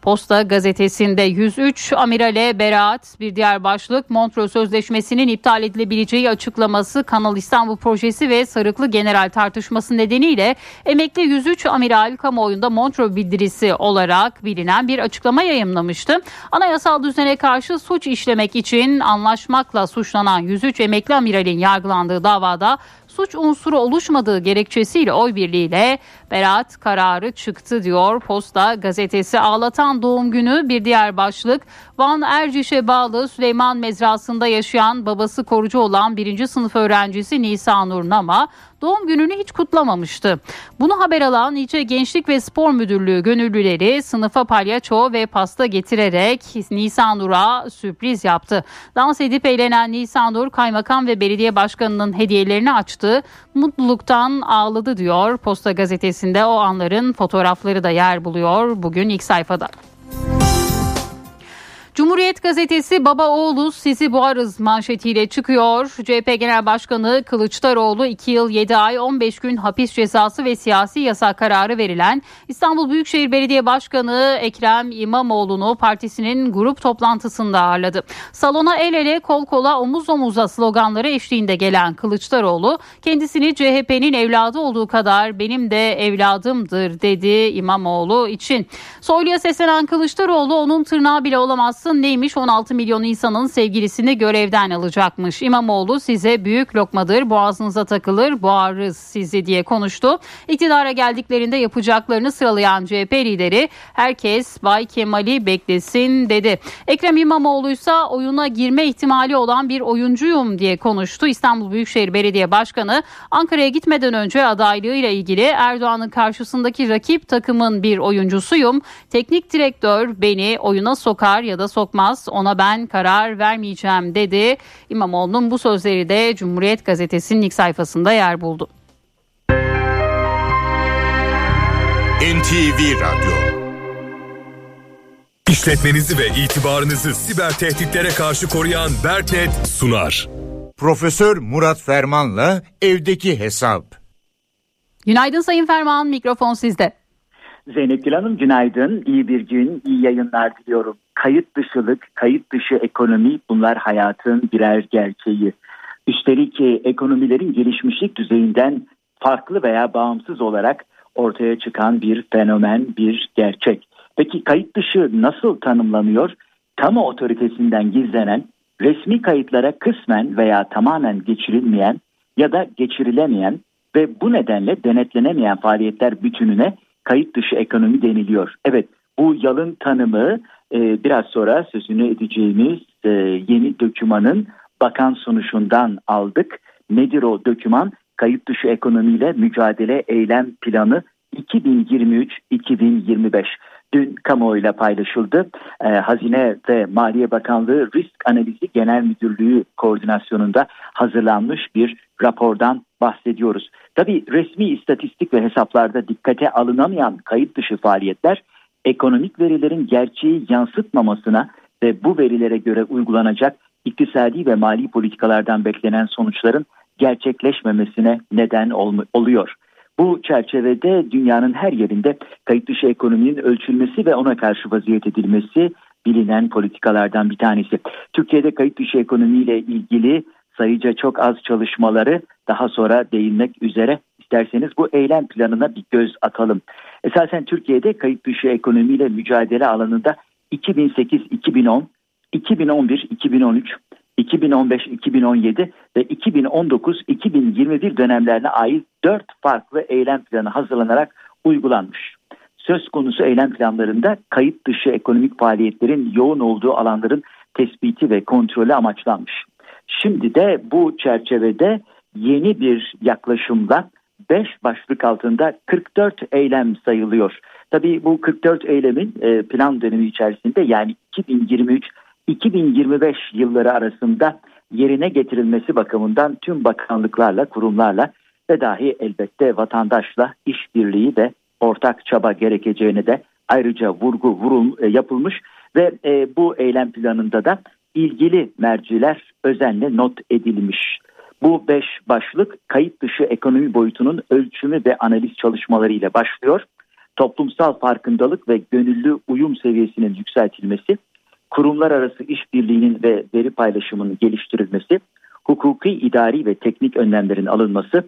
Posta gazetesinde 103 amirale beraat bir diğer başlık Montreux Sözleşmesi'nin iptal edilebileceği açıklaması Kanal İstanbul projesi ve Sarıklı General tartışması nedeniyle emekli 103 amiral kamuoyunda Montreux bildirisi olarak bilinen bir açıklama yayımlamıştı. Anayasal düzene karşı suç işlemek için anlaşmakla suçlanan 103 emekli amiralin yargılandığı davada suç unsuru oluşmadığı gerekçesiyle oy birliğiyle beraat kararı çıktı diyor Posta gazetesi. Ağlatan doğum günü bir diğer başlık. Van Erciş'e bağlı Süleyman Mezrası'nda yaşayan babası korucu olan birinci sınıf öğrencisi Nisa Nur Nama doğum gününü hiç kutlamamıştı. Bunu haber alan İlçe Gençlik ve Spor Müdürlüğü gönüllüleri sınıfa palyaço ve pasta getirerek Nisan Nur'a sürpriz yaptı. Dans edip eğlenen Nisan Nur kaymakam ve belediye başkanının hediyelerini açtı. Mutluluktan ağladı diyor Posta gazetesinde o anların fotoğrafları da yer buluyor bugün ilk sayfada. Cumhuriyet gazetesi baba oğlu sizi boğarız manşetiyle çıkıyor. CHP Genel Başkanı Kılıçdaroğlu 2 yıl 7 ay 15 gün hapis cezası ve siyasi yasak kararı verilen İstanbul Büyükşehir Belediye Başkanı Ekrem İmamoğlu'nu partisinin grup toplantısında ağırladı. Salona el ele kol kola omuz omuza sloganları eşliğinde gelen Kılıçdaroğlu kendisini CHP'nin evladı olduğu kadar benim de evladımdır dedi İmamoğlu için. Soylu'ya seslenen Kılıçdaroğlu onun tırnağı bile olamazsın altın neymiş 16 milyon insanın sevgilisini görevden alacakmış. İmamoğlu size büyük lokmadır boğazınıza takılır boğarız sizi diye konuştu. İktidara geldiklerinde yapacaklarını sıralayan CHP lideri herkes Bay Kemal'i beklesin dedi. Ekrem İmamoğlu ise oyuna girme ihtimali olan bir oyuncuyum diye konuştu. İstanbul Büyükşehir Belediye Başkanı Ankara'ya gitmeden önce adaylığıyla ilgili Erdoğan'ın karşısındaki rakip takımın bir oyuncusuyum. Teknik direktör beni oyuna sokar ya da sokmaz ona ben karar vermeyeceğim dedi. İmamoğlu'nun bu sözleri de Cumhuriyet Gazetesi'nin ilk sayfasında yer buldu. NTV Radyo İşletmenizi ve itibarınızı siber tehditlere karşı koruyan Berknet sunar. Profesör Murat Ferman'la evdeki hesap. Günaydın Sayın Ferman, mikrofon sizde. Zeynep Gül Hanım günaydın, iyi bir gün, iyi yayınlar diliyorum. Kayıt dışılık, kayıt dışı ekonomi bunlar hayatın birer gerçeği. Üstelik ekonomilerin gelişmişlik düzeyinden farklı veya bağımsız olarak ortaya çıkan bir fenomen, bir gerçek. Peki kayıt dışı nasıl tanımlanıyor? Kamu otoritesinden gizlenen, resmi kayıtlara kısmen veya tamamen geçirilmeyen ya da geçirilemeyen ve bu nedenle denetlenemeyen faaliyetler bütününe kayıt dışı ekonomi deniliyor. Evet bu yalın tanımı e, biraz sonra sözünü edeceğimiz e, yeni dökümanın bakan sunuşundan aldık. Nedir o döküman? Kayıt dışı ekonomiyle mücadele eylem planı 2023-2025 dün kamuoyuyla paylaşıldı. Ee, Hazine ve Maliye Bakanlığı Risk Analizi Genel Müdürlüğü koordinasyonunda hazırlanmış bir rapordan bahsediyoruz. Tabi resmi istatistik ve hesaplarda dikkate alınamayan kayıt dışı faaliyetler ekonomik verilerin gerçeği yansıtmamasına ve bu verilere göre uygulanacak iktisadi ve mali politikalardan beklenen sonuçların gerçekleşmemesine neden oluyor. Bu çerçevede dünyanın her yerinde kayıt dışı ekonominin ölçülmesi ve ona karşı vaziyet edilmesi bilinen politikalardan bir tanesi. Türkiye'de kayıt dışı ekonomiyle ilgili sayıca çok az çalışmaları daha sonra değinmek üzere isterseniz bu eylem planına bir göz atalım. Esasen Türkiye'de kayıt dışı ekonomiyle mücadele alanında 2008-2010, 2011-2013, 2015-2017 ve 2019-2021 dönemlerine ait 4 farklı eylem planı hazırlanarak uygulanmış. Söz konusu eylem planlarında kayıt dışı ekonomik faaliyetlerin yoğun olduğu alanların tespiti ve kontrolü amaçlanmış. Şimdi de bu çerçevede yeni bir yaklaşımla 5 başlık altında 44 eylem sayılıyor. Tabii bu 44 eylemin e, plan dönemi içerisinde yani 2023 2025 yılları arasında yerine getirilmesi bakımından tüm bakanlıklarla, kurumlarla ve dahi elbette vatandaşla işbirliği ve ortak çaba gerekeceğine de ayrıca vurgu vurul, e, yapılmış ve e, bu eylem planında da ilgili merciler özenle not edilmiş. Bu beş başlık kayıt dışı ekonomi boyutunun ölçümü ve analiz çalışmaları ile başlıyor. Toplumsal farkındalık ve gönüllü uyum seviyesinin yükseltilmesi, kurumlar arası işbirliğinin ve veri paylaşımının geliştirilmesi, hukuki, idari ve teknik önlemlerin alınması,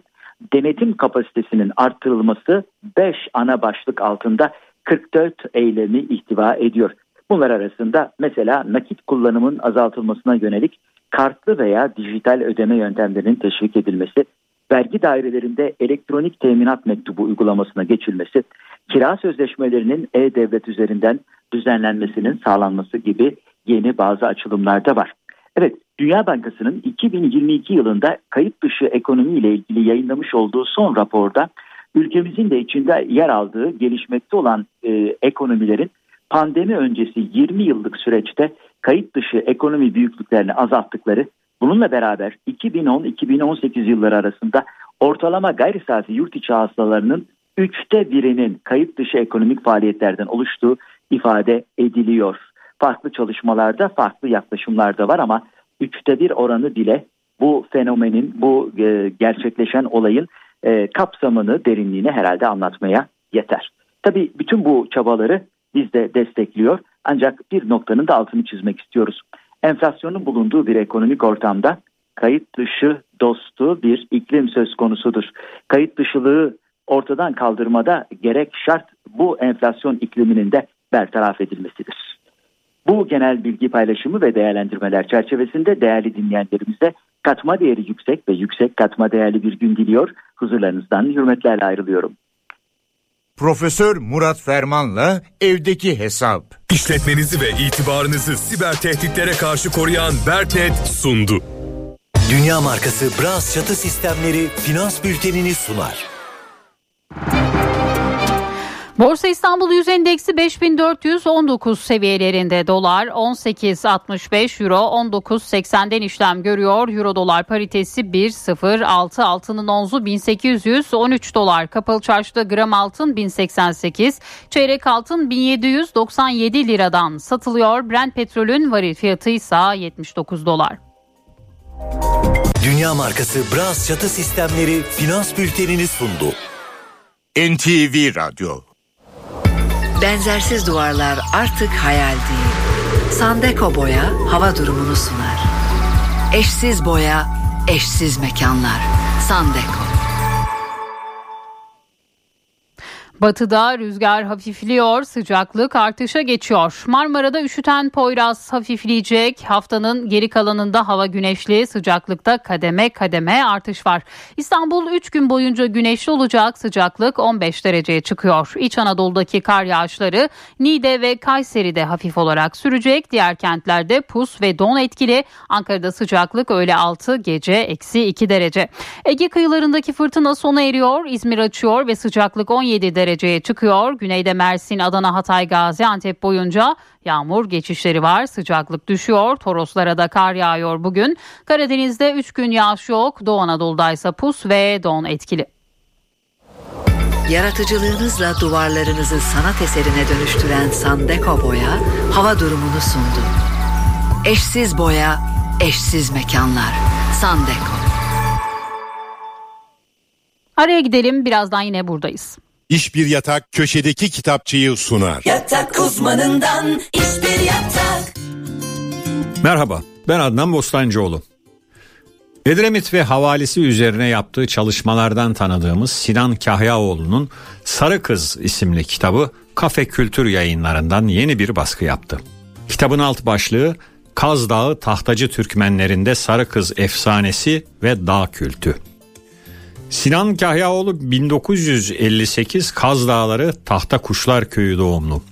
denetim kapasitesinin arttırılması 5 ana başlık altında 44 eylemi ihtiva ediyor. Bunlar arasında mesela nakit kullanımın azaltılmasına yönelik kartlı veya dijital ödeme yöntemlerinin teşvik edilmesi, vergi dairelerinde elektronik teminat mektubu uygulamasına geçilmesi, kira sözleşmelerinin e-devlet üzerinden düzenlenmesinin sağlanması gibi yeni bazı açılımlar da var. Evet, Dünya Bankası'nın 2022 yılında kayıt dışı ekonomi ile ilgili yayınlamış olduğu son raporda ülkemizin de içinde yer aldığı gelişmekte olan e, ekonomilerin pandemi öncesi 20 yıllık süreçte kayıt dışı ekonomi büyüklüklerini azalttıkları, bununla beraber 2010-2018 yılları arasında ortalama gayri safi yurt içi hasılalarının üçte birinin kayıt dışı ekonomik faaliyetlerden oluştuğu ifade ediliyor. Farklı çalışmalarda farklı yaklaşımlar da var ama üçte bir oranı bile bu fenomenin, bu e, gerçekleşen olayın e, kapsamını, derinliğini herhalde anlatmaya yeter. Tabii bütün bu çabaları biz de destekliyor. Ancak bir noktanın da altını çizmek istiyoruz. Enflasyonun bulunduğu bir ekonomik ortamda kayıt dışı dostu bir iklim söz konusudur. Kayıt dışılığı ortadan kaldırmada gerek şart bu enflasyon ikliminin de bertaraf edilmesidir. Bu genel bilgi paylaşımı ve değerlendirmeler çerçevesinde değerli dinleyenlerimize katma değeri yüksek ve yüksek katma değerli bir gün diliyor. Huzurlarınızdan hürmetlerle ayrılıyorum. Profesör Murat Ferman'la evdeki hesap. İşletmenizi ve itibarınızı siber tehditlere karşı koruyan Berknet sundu. Dünya markası Bras çatı sistemleri finans bültenini sunar. Borsa İstanbul Yüz Endeksi 5419 seviyelerinde dolar 18.65 euro 19.80'den işlem görüyor. Euro dolar paritesi 1.06 altının onzu 1813 dolar. Kapalı çarşıda gram altın 1088 çeyrek altın 1797 liradan satılıyor. Brent petrolün varil fiyatı ise 79 dolar. Dünya markası Bras çatı sistemleri finans bültenini sundu. NTV Radyo Benzersiz duvarlar artık hayal değil. Sandeko Boya hava durumunu sunar. Eşsiz boya, eşsiz mekanlar. Sandeko. Batıda rüzgar hafifliyor, sıcaklık artışa geçiyor. Marmara'da üşüten Poyraz hafifleyecek. Haftanın geri kalanında hava güneşli, sıcaklıkta kademe kademe artış var. İstanbul 3 gün boyunca güneşli olacak, sıcaklık 15 dereceye çıkıyor. İç Anadolu'daki kar yağışları Niğde ve Kayseri'de hafif olarak sürecek. Diğer kentlerde pus ve don etkili. Ankara'da sıcaklık öğle 6, gece eksi 2 derece. Ege kıyılarındaki fırtına sona eriyor. İzmir açıyor ve sıcaklık 17 derece dereceye çıkıyor. Güneyde Mersin, Adana, Hatay, Gaziantep boyunca yağmur geçişleri var. Sıcaklık düşüyor. Toroslara da kar yağıyor bugün. Karadeniz'de 3 gün yağış yok. Doğu Anadolu'da ise pus ve don etkili. Yaratıcılığınızla duvarlarınızı sanat eserine dönüştüren Sandeko Boya hava durumunu sundu. Eşsiz boya, eşsiz mekanlar. Sandeko. Araya gidelim birazdan yine buradayız. İş bir yatak köşedeki kitapçıyı sunar. Yatak uzmanından iş bir yatak. Merhaba ben Adnan Bostancıoğlu. Edremit ve havalisi üzerine yaptığı çalışmalardan tanıdığımız Sinan Kahyaoğlu'nun Sarı Kız isimli kitabı Kafe Kültür yayınlarından yeni bir baskı yaptı. Kitabın alt başlığı Kaz Dağı Tahtacı Türkmenlerinde Sarı Kız Efsanesi ve Dağ Kültü. Sinan Kahyaoğlu 1958 Kaz Dağları Tahta Kuşlar Köyü doğumlu.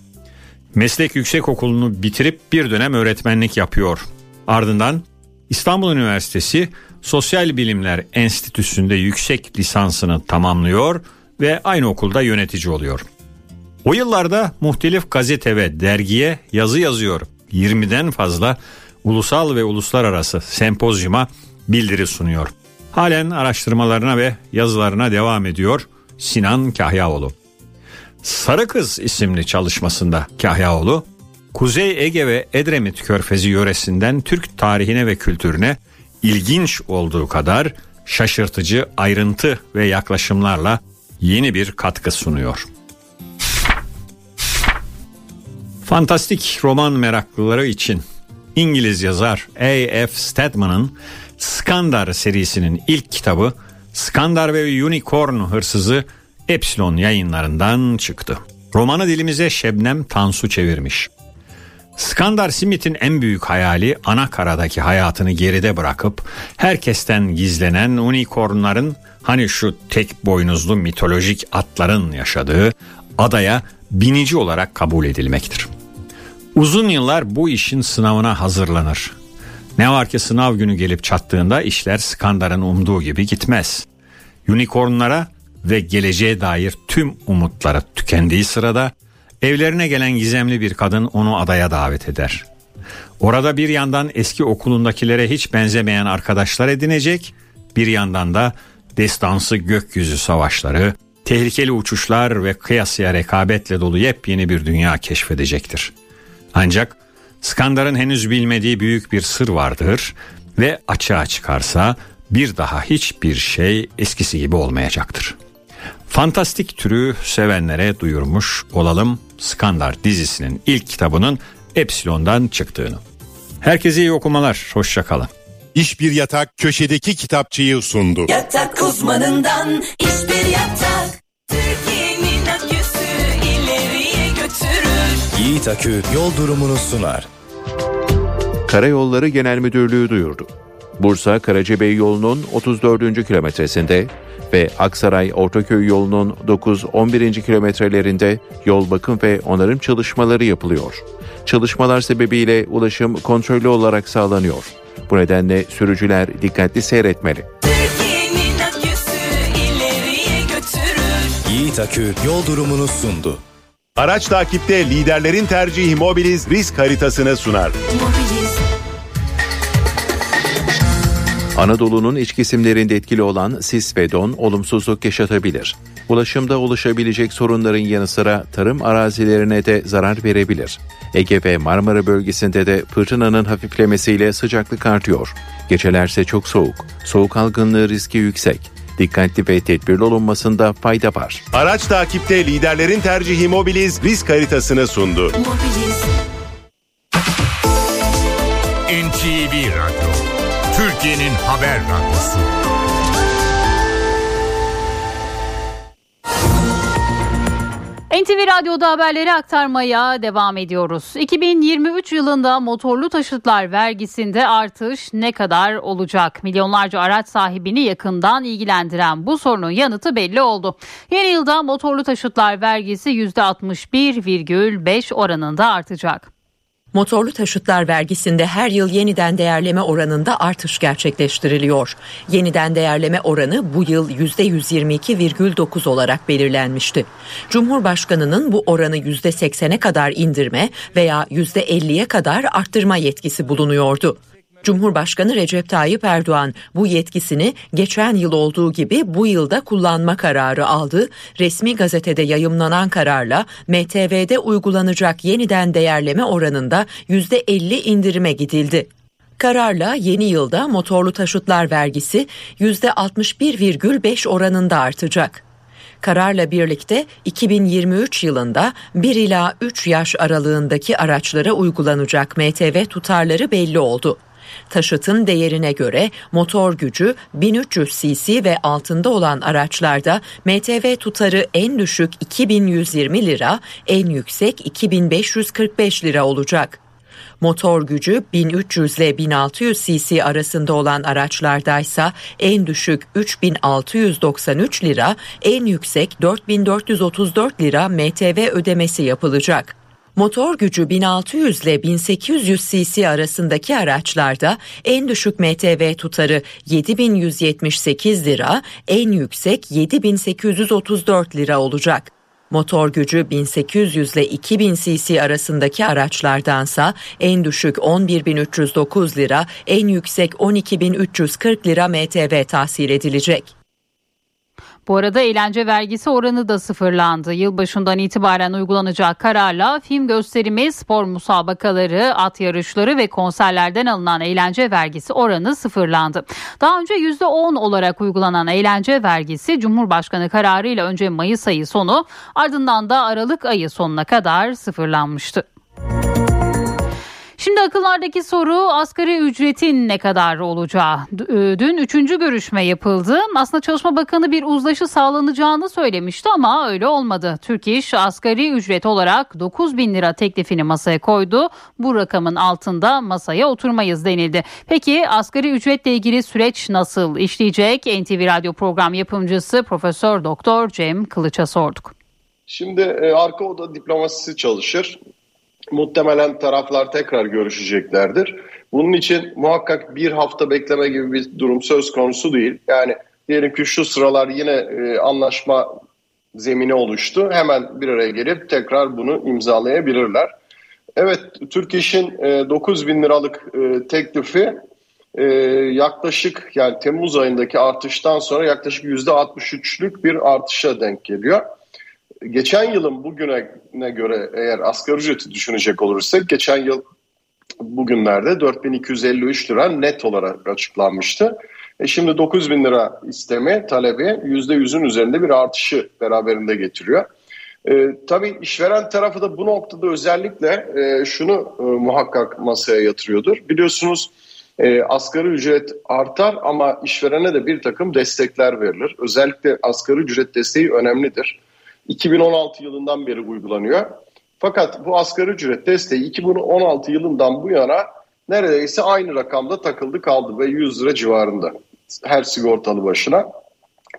Meslek Yüksekokulu'nu bitirip bir dönem öğretmenlik yapıyor. Ardından İstanbul Üniversitesi Sosyal Bilimler Enstitüsü'nde yüksek lisansını tamamlıyor ve aynı okulda yönetici oluyor. O yıllarda muhtelif gazete ve dergiye yazı yazıyor. 20'den fazla ulusal ve uluslararası sempozyuma bildiri sunuyor. Halen araştırmalarına ve yazılarına devam ediyor Sinan Kahyaoğlu. Sarı Kız isimli çalışmasında Kahyaoğlu, Kuzey Ege ve Edremit Körfezi yöresinden Türk tarihine ve kültürüne ilginç olduğu kadar şaşırtıcı ayrıntı ve yaklaşımlarla yeni bir katkı sunuyor. Fantastik roman meraklıları için İngiliz yazar A.F. Stedman'ın Skandar serisinin ilk kitabı Skandar ve Unicorn Hırsızı Epsilon yayınlarından çıktı. Romanı dilimize Şebnem Tansu çevirmiş. Skandar Smith'in en büyük hayali ana karadaki hayatını geride bırakıp herkesten gizlenen unicornların hani şu tek boynuzlu mitolojik atların yaşadığı adaya binici olarak kabul edilmektir. Uzun yıllar bu işin sınavına hazırlanır. Ne var ki sınav günü gelip çattığında işler Skandar'ın umduğu gibi gitmez. Unicornlara ve geleceğe dair tüm umutları tükendiği sırada evlerine gelen gizemli bir kadın onu adaya davet eder. Orada bir yandan eski okulundakilere hiç benzemeyen arkadaşlar edinecek, bir yandan da destansı gökyüzü savaşları, tehlikeli uçuşlar ve kıyasıya rekabetle dolu yepyeni bir dünya keşfedecektir. Ancak Skandar'ın henüz bilmediği büyük bir sır vardır ve açığa çıkarsa bir daha hiçbir şey eskisi gibi olmayacaktır. Fantastik türü sevenlere duyurmuş olalım Skandar dizisinin ilk kitabının Epsilon'dan çıktığını. Herkese iyi okumalar, hoşçakalın. İş bir yatak köşedeki kitapçıyı sundu. Yatak uzmanından iş bir yatak. Türkiye'nin Yiğit Akü yol durumunu sunar. Karayolları Genel Müdürlüğü duyurdu. Bursa Karacabey yolunun 34. kilometresinde ve Aksaray Ortaköy yolunun 9-11. kilometrelerinde yol bakım ve onarım çalışmaları yapılıyor. Çalışmalar sebebiyle ulaşım kontrollü olarak sağlanıyor. Bu nedenle sürücüler dikkatli seyretmeli. Yiğit Akü yol durumunu sundu. Araç takipte liderlerin tercihi Mobiliz risk haritasını sunar. Anadolu'nun iç kesimlerinde etkili olan sis ve don olumsuzluk yaşatabilir. Ulaşımda oluşabilecek sorunların yanı sıra tarım arazilerine de zarar verebilir. Ege ve Marmara bölgesinde de fırtınanın hafiflemesiyle sıcaklık artıyor. Gecelerse çok soğuk. Soğuk algınlığı riski yüksek. Dikkatli ve tedbirli olunmasında fayda var. Araç takipte liderlerin tercihi Mobiliz risk haritasını sundu. NTV Radyo, Türkiye'nin haber radyosu. NTV Radyo'da haberleri aktarmaya devam ediyoruz. 2023 yılında motorlu taşıtlar vergisinde artış ne kadar olacak? Milyonlarca araç sahibini yakından ilgilendiren bu sorunun yanıtı belli oldu. Yeni yılda motorlu taşıtlar vergisi %61,5 oranında artacak. Motorlu taşıtlar vergisinde her yıl yeniden değerleme oranında artış gerçekleştiriliyor. Yeniden değerleme oranı bu yıl %122,9 olarak belirlenmişti. Cumhurbaşkanının bu oranı %80'e kadar indirme veya %50'ye kadar arttırma yetkisi bulunuyordu. Cumhurbaşkanı Recep Tayyip Erdoğan bu yetkisini geçen yıl olduğu gibi bu yılda kullanma kararı aldı. Resmi gazetede yayımlanan kararla MTV'de uygulanacak yeniden değerleme oranında %50 indirime gidildi. Kararla yeni yılda motorlu taşıtlar vergisi %61,5 oranında artacak. Kararla birlikte 2023 yılında 1 ila 3 yaş aralığındaki araçlara uygulanacak MTV tutarları belli oldu. Taşıtın değerine göre motor gücü 1300 cc ve altında olan araçlarda MTV tutarı en düşük 2120 lira, en yüksek 2545 lira olacak. Motor gücü 1300 ile 1600 cc arasında olan araçlardaysa en düşük 3693 lira, en yüksek 4434 lira MTV ödemesi yapılacak. Motor gücü 1600 ile 1800 cc arasındaki araçlarda en düşük MTV tutarı 7178 lira, en yüksek 7834 lira olacak. Motor gücü 1800 ile 2000 cc arasındaki araçlardansa en düşük 11309 lira, en yüksek 12340 lira MTV tahsil edilecek. Bu arada eğlence vergisi oranı da sıfırlandı. Yılbaşından itibaren uygulanacak kararla film gösterimi, spor musabakaları, at yarışları ve konserlerden alınan eğlence vergisi oranı sıfırlandı. Daha önce %10 olarak uygulanan eğlence vergisi Cumhurbaşkanı kararıyla önce Mayıs ayı sonu ardından da Aralık ayı sonuna kadar sıfırlanmıştı. Şimdi akıllardaki soru asgari ücretin ne kadar olacağı. E, dün üçüncü görüşme yapıldı. Aslında Çalışma Bakanı bir uzlaşı sağlanacağını söylemişti ama öyle olmadı. Türk İş asgari ücret olarak 9 bin lira teklifini masaya koydu. Bu rakamın altında masaya oturmayız denildi. Peki asgari ücretle ilgili süreç nasıl işleyecek? NTV Radyo program yapımcısı Profesör Doktor Cem Kılıç'a sorduk. Şimdi e, arka oda diplomasisi çalışır muhtemelen taraflar tekrar görüşeceklerdir. Bunun için muhakkak bir hafta bekleme gibi bir durum söz konusu değil. Yani diyelim ki şu sıralar yine e, anlaşma zemini oluştu. Hemen bir araya gelip tekrar bunu imzalayabilirler. Evet Türk İş'in e, 9 bin liralık e, teklifi e, yaklaşık yani Temmuz ayındaki artıştan sonra yaklaşık %63'lük bir artışa denk geliyor geçen yılın bugüne göre eğer asgari ücreti düşünecek olursak geçen yıl bugünlerde 4253 lira net olarak açıklanmıştı. E şimdi 9000 lira isteme talebi %100'ün üzerinde bir artışı beraberinde getiriyor. E, tabii işveren tarafı da bu noktada özellikle e, şunu e, muhakkak masaya yatırıyordur. Biliyorsunuz e, asgari ücret artar ama işverene de bir takım destekler verilir. Özellikle asgari ücret desteği önemlidir. 2016 yılından beri uygulanıyor. Fakat bu asgari ücret desteği 2016 yılından bu yana neredeyse aynı rakamda takıldı kaldı ve 100 lira civarında her sigortalı başına.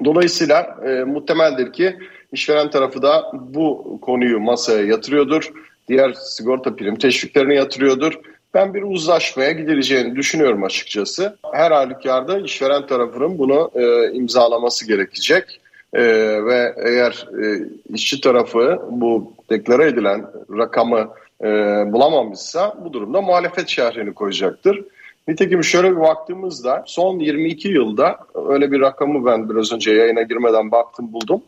Dolayısıyla e, muhtemeldir ki işveren tarafı da bu konuyu masaya yatırıyordur. Diğer sigorta prim teşviklerini yatırıyordur. Ben bir uzlaşmaya gidileceğini düşünüyorum açıkçası. Her halükarda işveren tarafının bunu e, imzalaması gerekecek. E, ve eğer e, işçi tarafı bu deklare edilen rakamı e, bulamamışsa bu durumda muhalefet şerhini koyacaktır. Nitekim şöyle bir baktığımızda son 22 yılda öyle bir rakamı ben biraz önce yayına girmeden baktım buldum.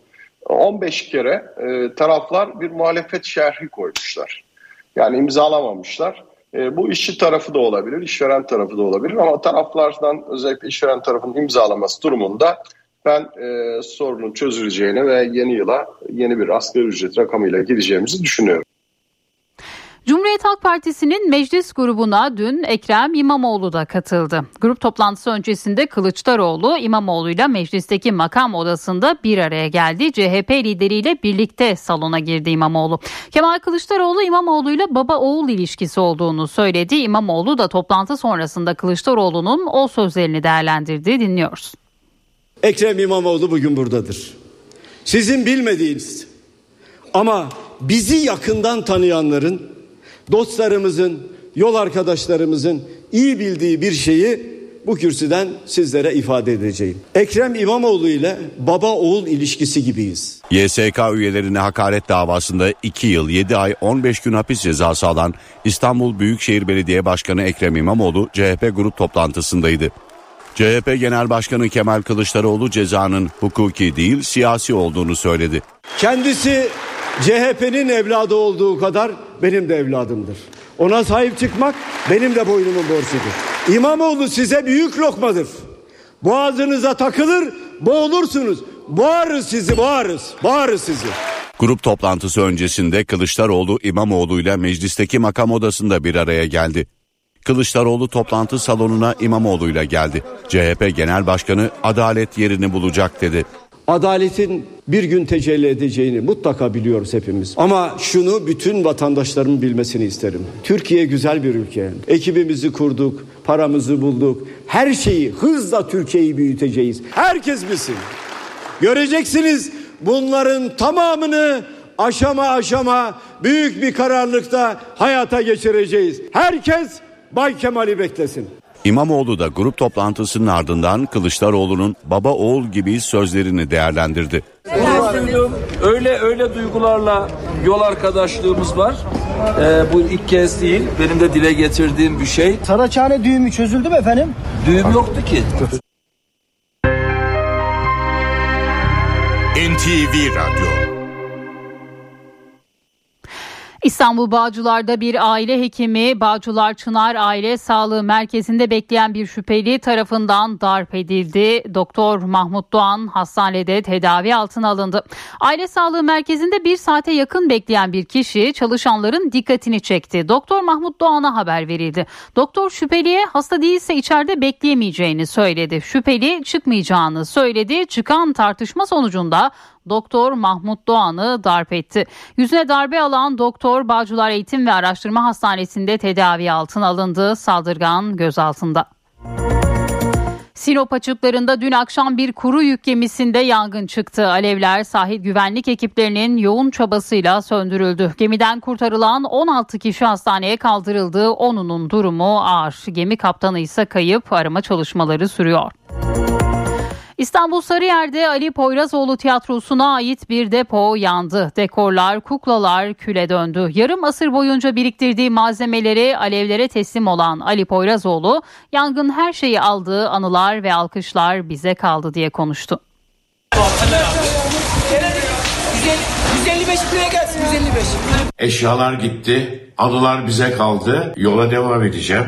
15 kere e, taraflar bir muhalefet şerhi koymuşlar. Yani imzalamamışlar. E, bu işçi tarafı da olabilir, işveren tarafı da olabilir ama taraflardan özellikle işveren tarafının imzalaması durumunda ben e, sorunun çözüleceğini ve yeni yıla yeni bir asgari ücret rakamıyla gireceğimizi düşünüyorum. Cumhuriyet Halk Partisi'nin meclis grubuna dün Ekrem İmamoğlu da katıldı. Grup toplantısı öncesinde Kılıçdaroğlu İmamoğlu'yla meclisteki makam odasında bir araya geldi. CHP lideriyle birlikte salona girdi İmamoğlu. Kemal Kılıçdaroğlu İmamoğlu'yla baba oğul ilişkisi olduğunu söyledi. İmamoğlu da toplantı sonrasında Kılıçdaroğlu'nun o sözlerini değerlendirdi. Dinliyoruz. Ekrem İmamoğlu bugün buradadır. Sizin bilmediğiniz ama bizi yakından tanıyanların dostlarımızın, yol arkadaşlarımızın iyi bildiği bir şeyi bu kürsüden sizlere ifade edeceğim. Ekrem İmamoğlu ile baba oğul ilişkisi gibiyiz. YSK üyelerine hakaret davasında 2 yıl 7 ay 15 gün hapis cezası alan İstanbul Büyükşehir Belediye Başkanı Ekrem İmamoğlu CHP grup toplantısındaydı. CHP Genel Başkanı Kemal Kılıçdaroğlu cezanın hukuki değil siyasi olduğunu söyledi. Kendisi CHP'nin evladı olduğu kadar benim de evladımdır. Ona sahip çıkmak benim de boynumun borcudur. İmamoğlu size büyük lokmadır. Boğazınıza takılır, boğulursunuz. Boğarız sizi, boğarız. Boğarız sizi. Grup toplantısı öncesinde Kılıçdaroğlu İmamoğlu ile meclisteki makam odasında bir araya geldi. Kılıçdaroğlu toplantı salonuna İmamoğlu ile geldi. CHP Genel Başkanı adalet yerini bulacak dedi adaletin bir gün tecelli edeceğini mutlaka biliyoruz hepimiz. Ama şunu bütün vatandaşlarımın bilmesini isterim. Türkiye güzel bir ülke. Ekibimizi kurduk, paramızı bulduk. Her şeyi hızla Türkiye'yi büyüteceğiz. Herkes bilsin. Göreceksiniz bunların tamamını aşama aşama büyük bir kararlılıkta hayata geçireceğiz. Herkes Bay Kemal'i beklesin. İmamoğlu da grup toplantısının ardından Kılıçdaroğlu'nun baba oğul gibi sözlerini değerlendirdi. Öyle öyle duygularla yol arkadaşlığımız var. Ee, bu ilk kez değil. Benim de dile getirdiğim bir şey. Saraçhane düğümü çözüldü mü efendim? Düğüm yoktu ki. NTV Radyo İstanbul Bağcılar'da bir aile hekimi Bağcılar Çınar Aile Sağlığı Merkezi'nde bekleyen bir şüpheli tarafından darp edildi. Doktor Mahmut Doğan hastanede tedavi altına alındı. Aile Sağlığı Merkezi'nde bir saate yakın bekleyen bir kişi çalışanların dikkatini çekti. Doktor Mahmut Doğan'a haber verildi. Doktor şüpheliye hasta değilse içeride bekleyemeyeceğini söyledi. Şüpheli çıkmayacağını söyledi. Çıkan tartışma sonucunda Doktor Mahmut Doğan'ı darp etti. Yüzüne darbe alan doktor Bağcılar Eğitim ve Araştırma Hastanesi'nde tedavi altına alındı. Saldırgan gözaltında. Sinop açıklarında dün akşam bir kuru yük gemisinde yangın çıktı. Alevler sahil güvenlik ekiplerinin yoğun çabasıyla söndürüldü. Gemiden kurtarılan 16 kişi hastaneye kaldırıldı. Onunun durumu ağır. Gemi kaptanı ise kayıp arama çalışmaları sürüyor. İstanbul Sarıyer'de Ali Poyrazoğlu Tiyatrosu'na ait bir depo yandı. Dekorlar, kuklalar küle döndü. Yarım asır boyunca biriktirdiği malzemeleri alevlere teslim olan Ali Poyrazoğlu, yangın her şeyi aldığı anılar ve alkışlar bize kaldı diye konuştu. 155 liraya gelsin 155. Eşyalar gitti, anılar bize kaldı. Yola devam edeceğim.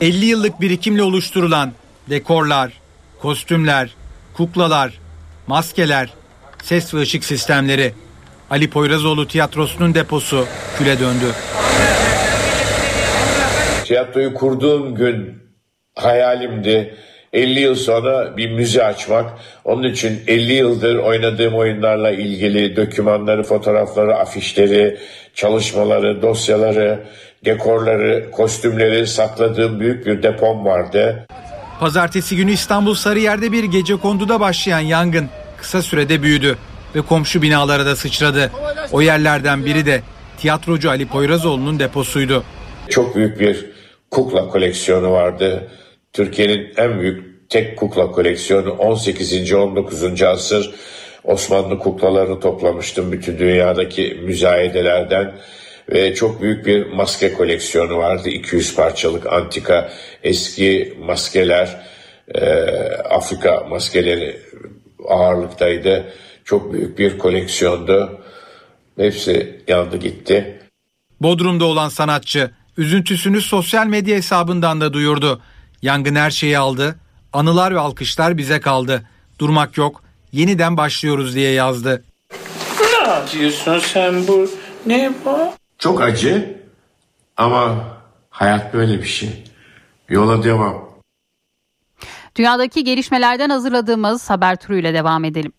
50 yıllık birikimle oluşturulan dekorlar, kostümler, kuklalar, maskeler, ses ve ışık sistemleri. Ali Poyrazoğlu tiyatrosunun deposu küle döndü. Tiyatroyu kurduğum gün hayalimdi 50 yıl sonra bir müze açmak. Onun için 50 yıldır oynadığım oyunlarla ilgili dokümanları, fotoğrafları, afişleri, çalışmaları, dosyaları dekorları, kostümleri sakladığım büyük bir depom vardı. Pazartesi günü İstanbul Sarıyer'de bir gece konduda başlayan yangın kısa sürede büyüdü ve komşu binalara da sıçradı. O yerlerden biri de tiyatrocu Ali Poyrazoğlu'nun deposuydu. Çok büyük bir kukla koleksiyonu vardı. Türkiye'nin en büyük tek kukla koleksiyonu 18. 19. asır Osmanlı kuklalarını toplamıştım bütün dünyadaki müzayedelerden ve çok büyük bir maske koleksiyonu vardı. 200 parçalık antika eski maskeler, e, Afrika maskeleri ağırlıktaydı. Çok büyük bir koleksiyondu. Hepsi yandı gitti. Bodrum'da olan sanatçı üzüntüsünü sosyal medya hesabından da duyurdu. Yangın her şeyi aldı. Anılar ve alkışlar bize kaldı. Durmak yok. Yeniden başlıyoruz diye yazdı. Ne yapıyorsun sen bu? Ne bu? Çok acı ama hayat böyle bir şey. Yola devam. Dünyadaki gelişmelerden hazırladığımız haber turuyla devam edelim.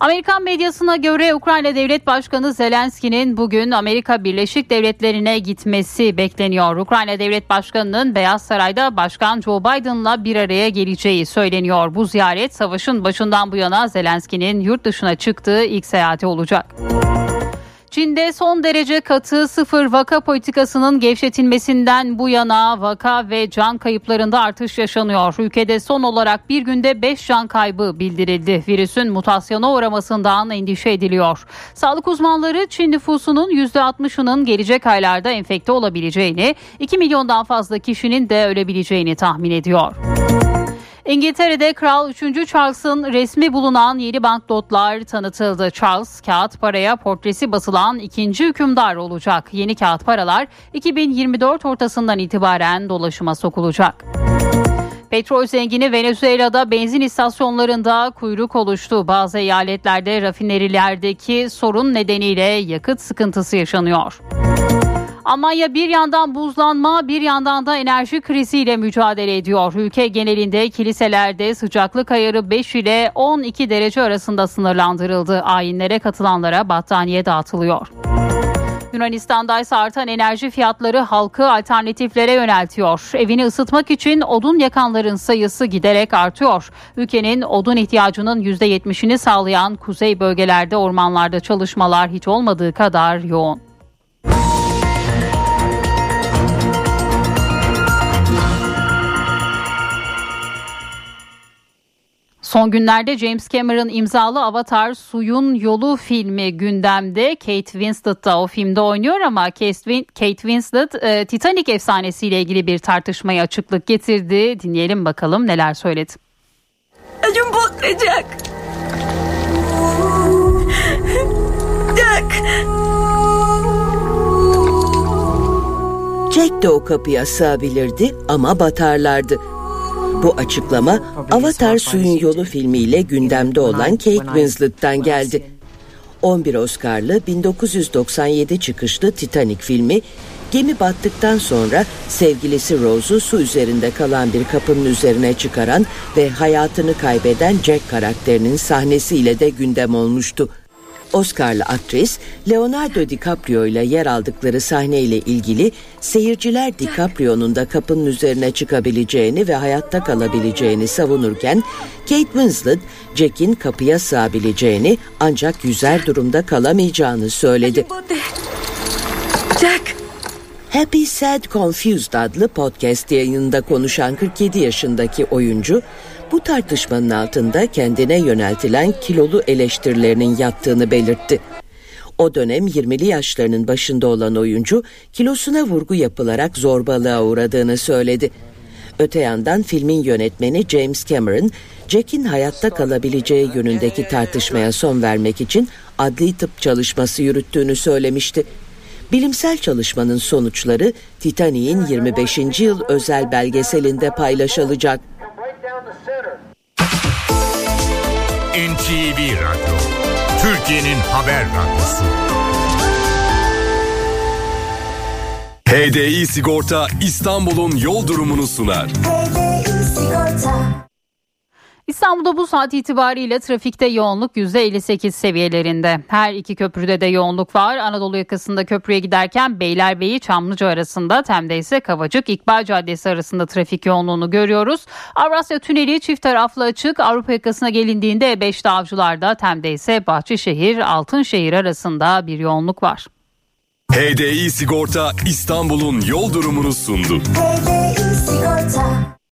Amerikan medyasına göre Ukrayna Devlet Başkanı Zelenski'nin bugün Amerika Birleşik Devletleri'ne gitmesi bekleniyor. Ukrayna Devlet Başkanı'nın Beyaz Saray'da Başkan Joe Biden'la bir araya geleceği söyleniyor. Bu ziyaret savaşın başından bu yana Zelenski'nin yurt dışına çıktığı ilk seyahati olacak. Çin'de son derece katı sıfır vaka politikasının gevşetilmesinden bu yana vaka ve can kayıplarında artış yaşanıyor. Ülkede son olarak bir günde 5 can kaybı bildirildi. Virüsün mutasyona uğramasından endişe ediliyor. Sağlık uzmanları Çin nüfusunun %60'ının gelecek aylarda enfekte olabileceğini, 2 milyondan fazla kişinin de ölebileceğini tahmin ediyor. İngiltere'de Kral 3. Charles'ın resmi bulunan yeni banknotlar tanıtıldı. Charles kağıt paraya portresi basılan ikinci hükümdar olacak. Yeni kağıt paralar 2024 ortasından itibaren dolaşıma sokulacak. Petrol zengini Venezuela'da benzin istasyonlarında kuyruk oluştu. Bazı eyaletlerde rafinerilerdeki sorun nedeniyle yakıt sıkıntısı yaşanıyor. Almanya bir yandan buzlanma bir yandan da enerji kriziyle mücadele ediyor. Ülke genelinde kiliselerde sıcaklık ayarı 5 ile 12 derece arasında sınırlandırıldı. Ayinlere katılanlara battaniye dağıtılıyor. Yunanistan'da ise artan enerji fiyatları halkı alternatiflere yöneltiyor. Evini ısıtmak için odun yakanların sayısı giderek artıyor. Ülkenin odun ihtiyacının %70'ini sağlayan kuzey bölgelerde ormanlarda çalışmalar hiç olmadığı kadar yoğun. Son günlerde James Cameron imzalı Avatar Suyun Yolu filmi gündemde. Kate Winslet da o filmde oynuyor ama Kate Winslet e, Titanic efsanesiyle ilgili bir tartışmaya açıklık getirdi. Dinleyelim bakalım neler söyledi. Acım patlayacak. Jack. Jack de o kapıya sığabilirdi ama batarlardı. Bu açıklama Avatar Suyun Yolu filmiyle gündemde olan Kate Winslet'ten geldi. 11 Oscar'lı 1997 çıkışlı Titanic filmi gemi battıktan sonra sevgilisi Rose'u su üzerinde kalan bir kapının üzerine çıkaran ve hayatını kaybeden Jack karakterinin sahnesiyle de gündem olmuştu. Oscar'lı aktris Leonardo DiCaprio ile yer aldıkları sahneyle ilgili seyirciler DiCaprio'nun da kapının üzerine çıkabileceğini ve hayatta kalabileceğini savunurken Kate Winslet Jack'in kapıya sığabileceğini ancak yüzer durumda kalamayacağını söyledi. Jack. Happy Sad Confused adlı podcast yayınında konuşan 47 yaşındaki oyuncu bu tartışmanın altında kendine yöneltilen kilolu eleştirilerinin yattığını belirtti. O dönem 20'li yaşlarının başında olan oyuncu kilosuna vurgu yapılarak zorbalığa uğradığını söyledi. Öte yandan filmin yönetmeni James Cameron, Jack'in hayatta kalabileceği yönündeki tartışmaya son vermek için adli tıp çalışması yürüttüğünü söylemişti. Bilimsel çalışmanın sonuçları Titanic'in 25. yıl özel belgeselinde paylaşılacak. NTV Radyo, Türkiye'nin haber radyosu. HDI Sigorta İstanbul'un yol durumunu sunar. İstanbul'da bu saat itibariyle trafikte yoğunluk %58 seviyelerinde. Her iki köprüde de yoğunluk var. Anadolu yakasında köprüye giderken Beylerbeyi Çamlıca arasında, Tem'de ise Kavacık İkbal Caddesi arasında trafik yoğunluğunu görüyoruz. Avrasya Tüneli çift taraflı açık. Avrupa yakasına gelindiğinde E5'te Avcılar'da, Tem'de ise Bahçeşehir Altınşehir arasında bir yoğunluk var. HDI Sigorta İstanbul'un yol durumunu sundu. HDI Sigorta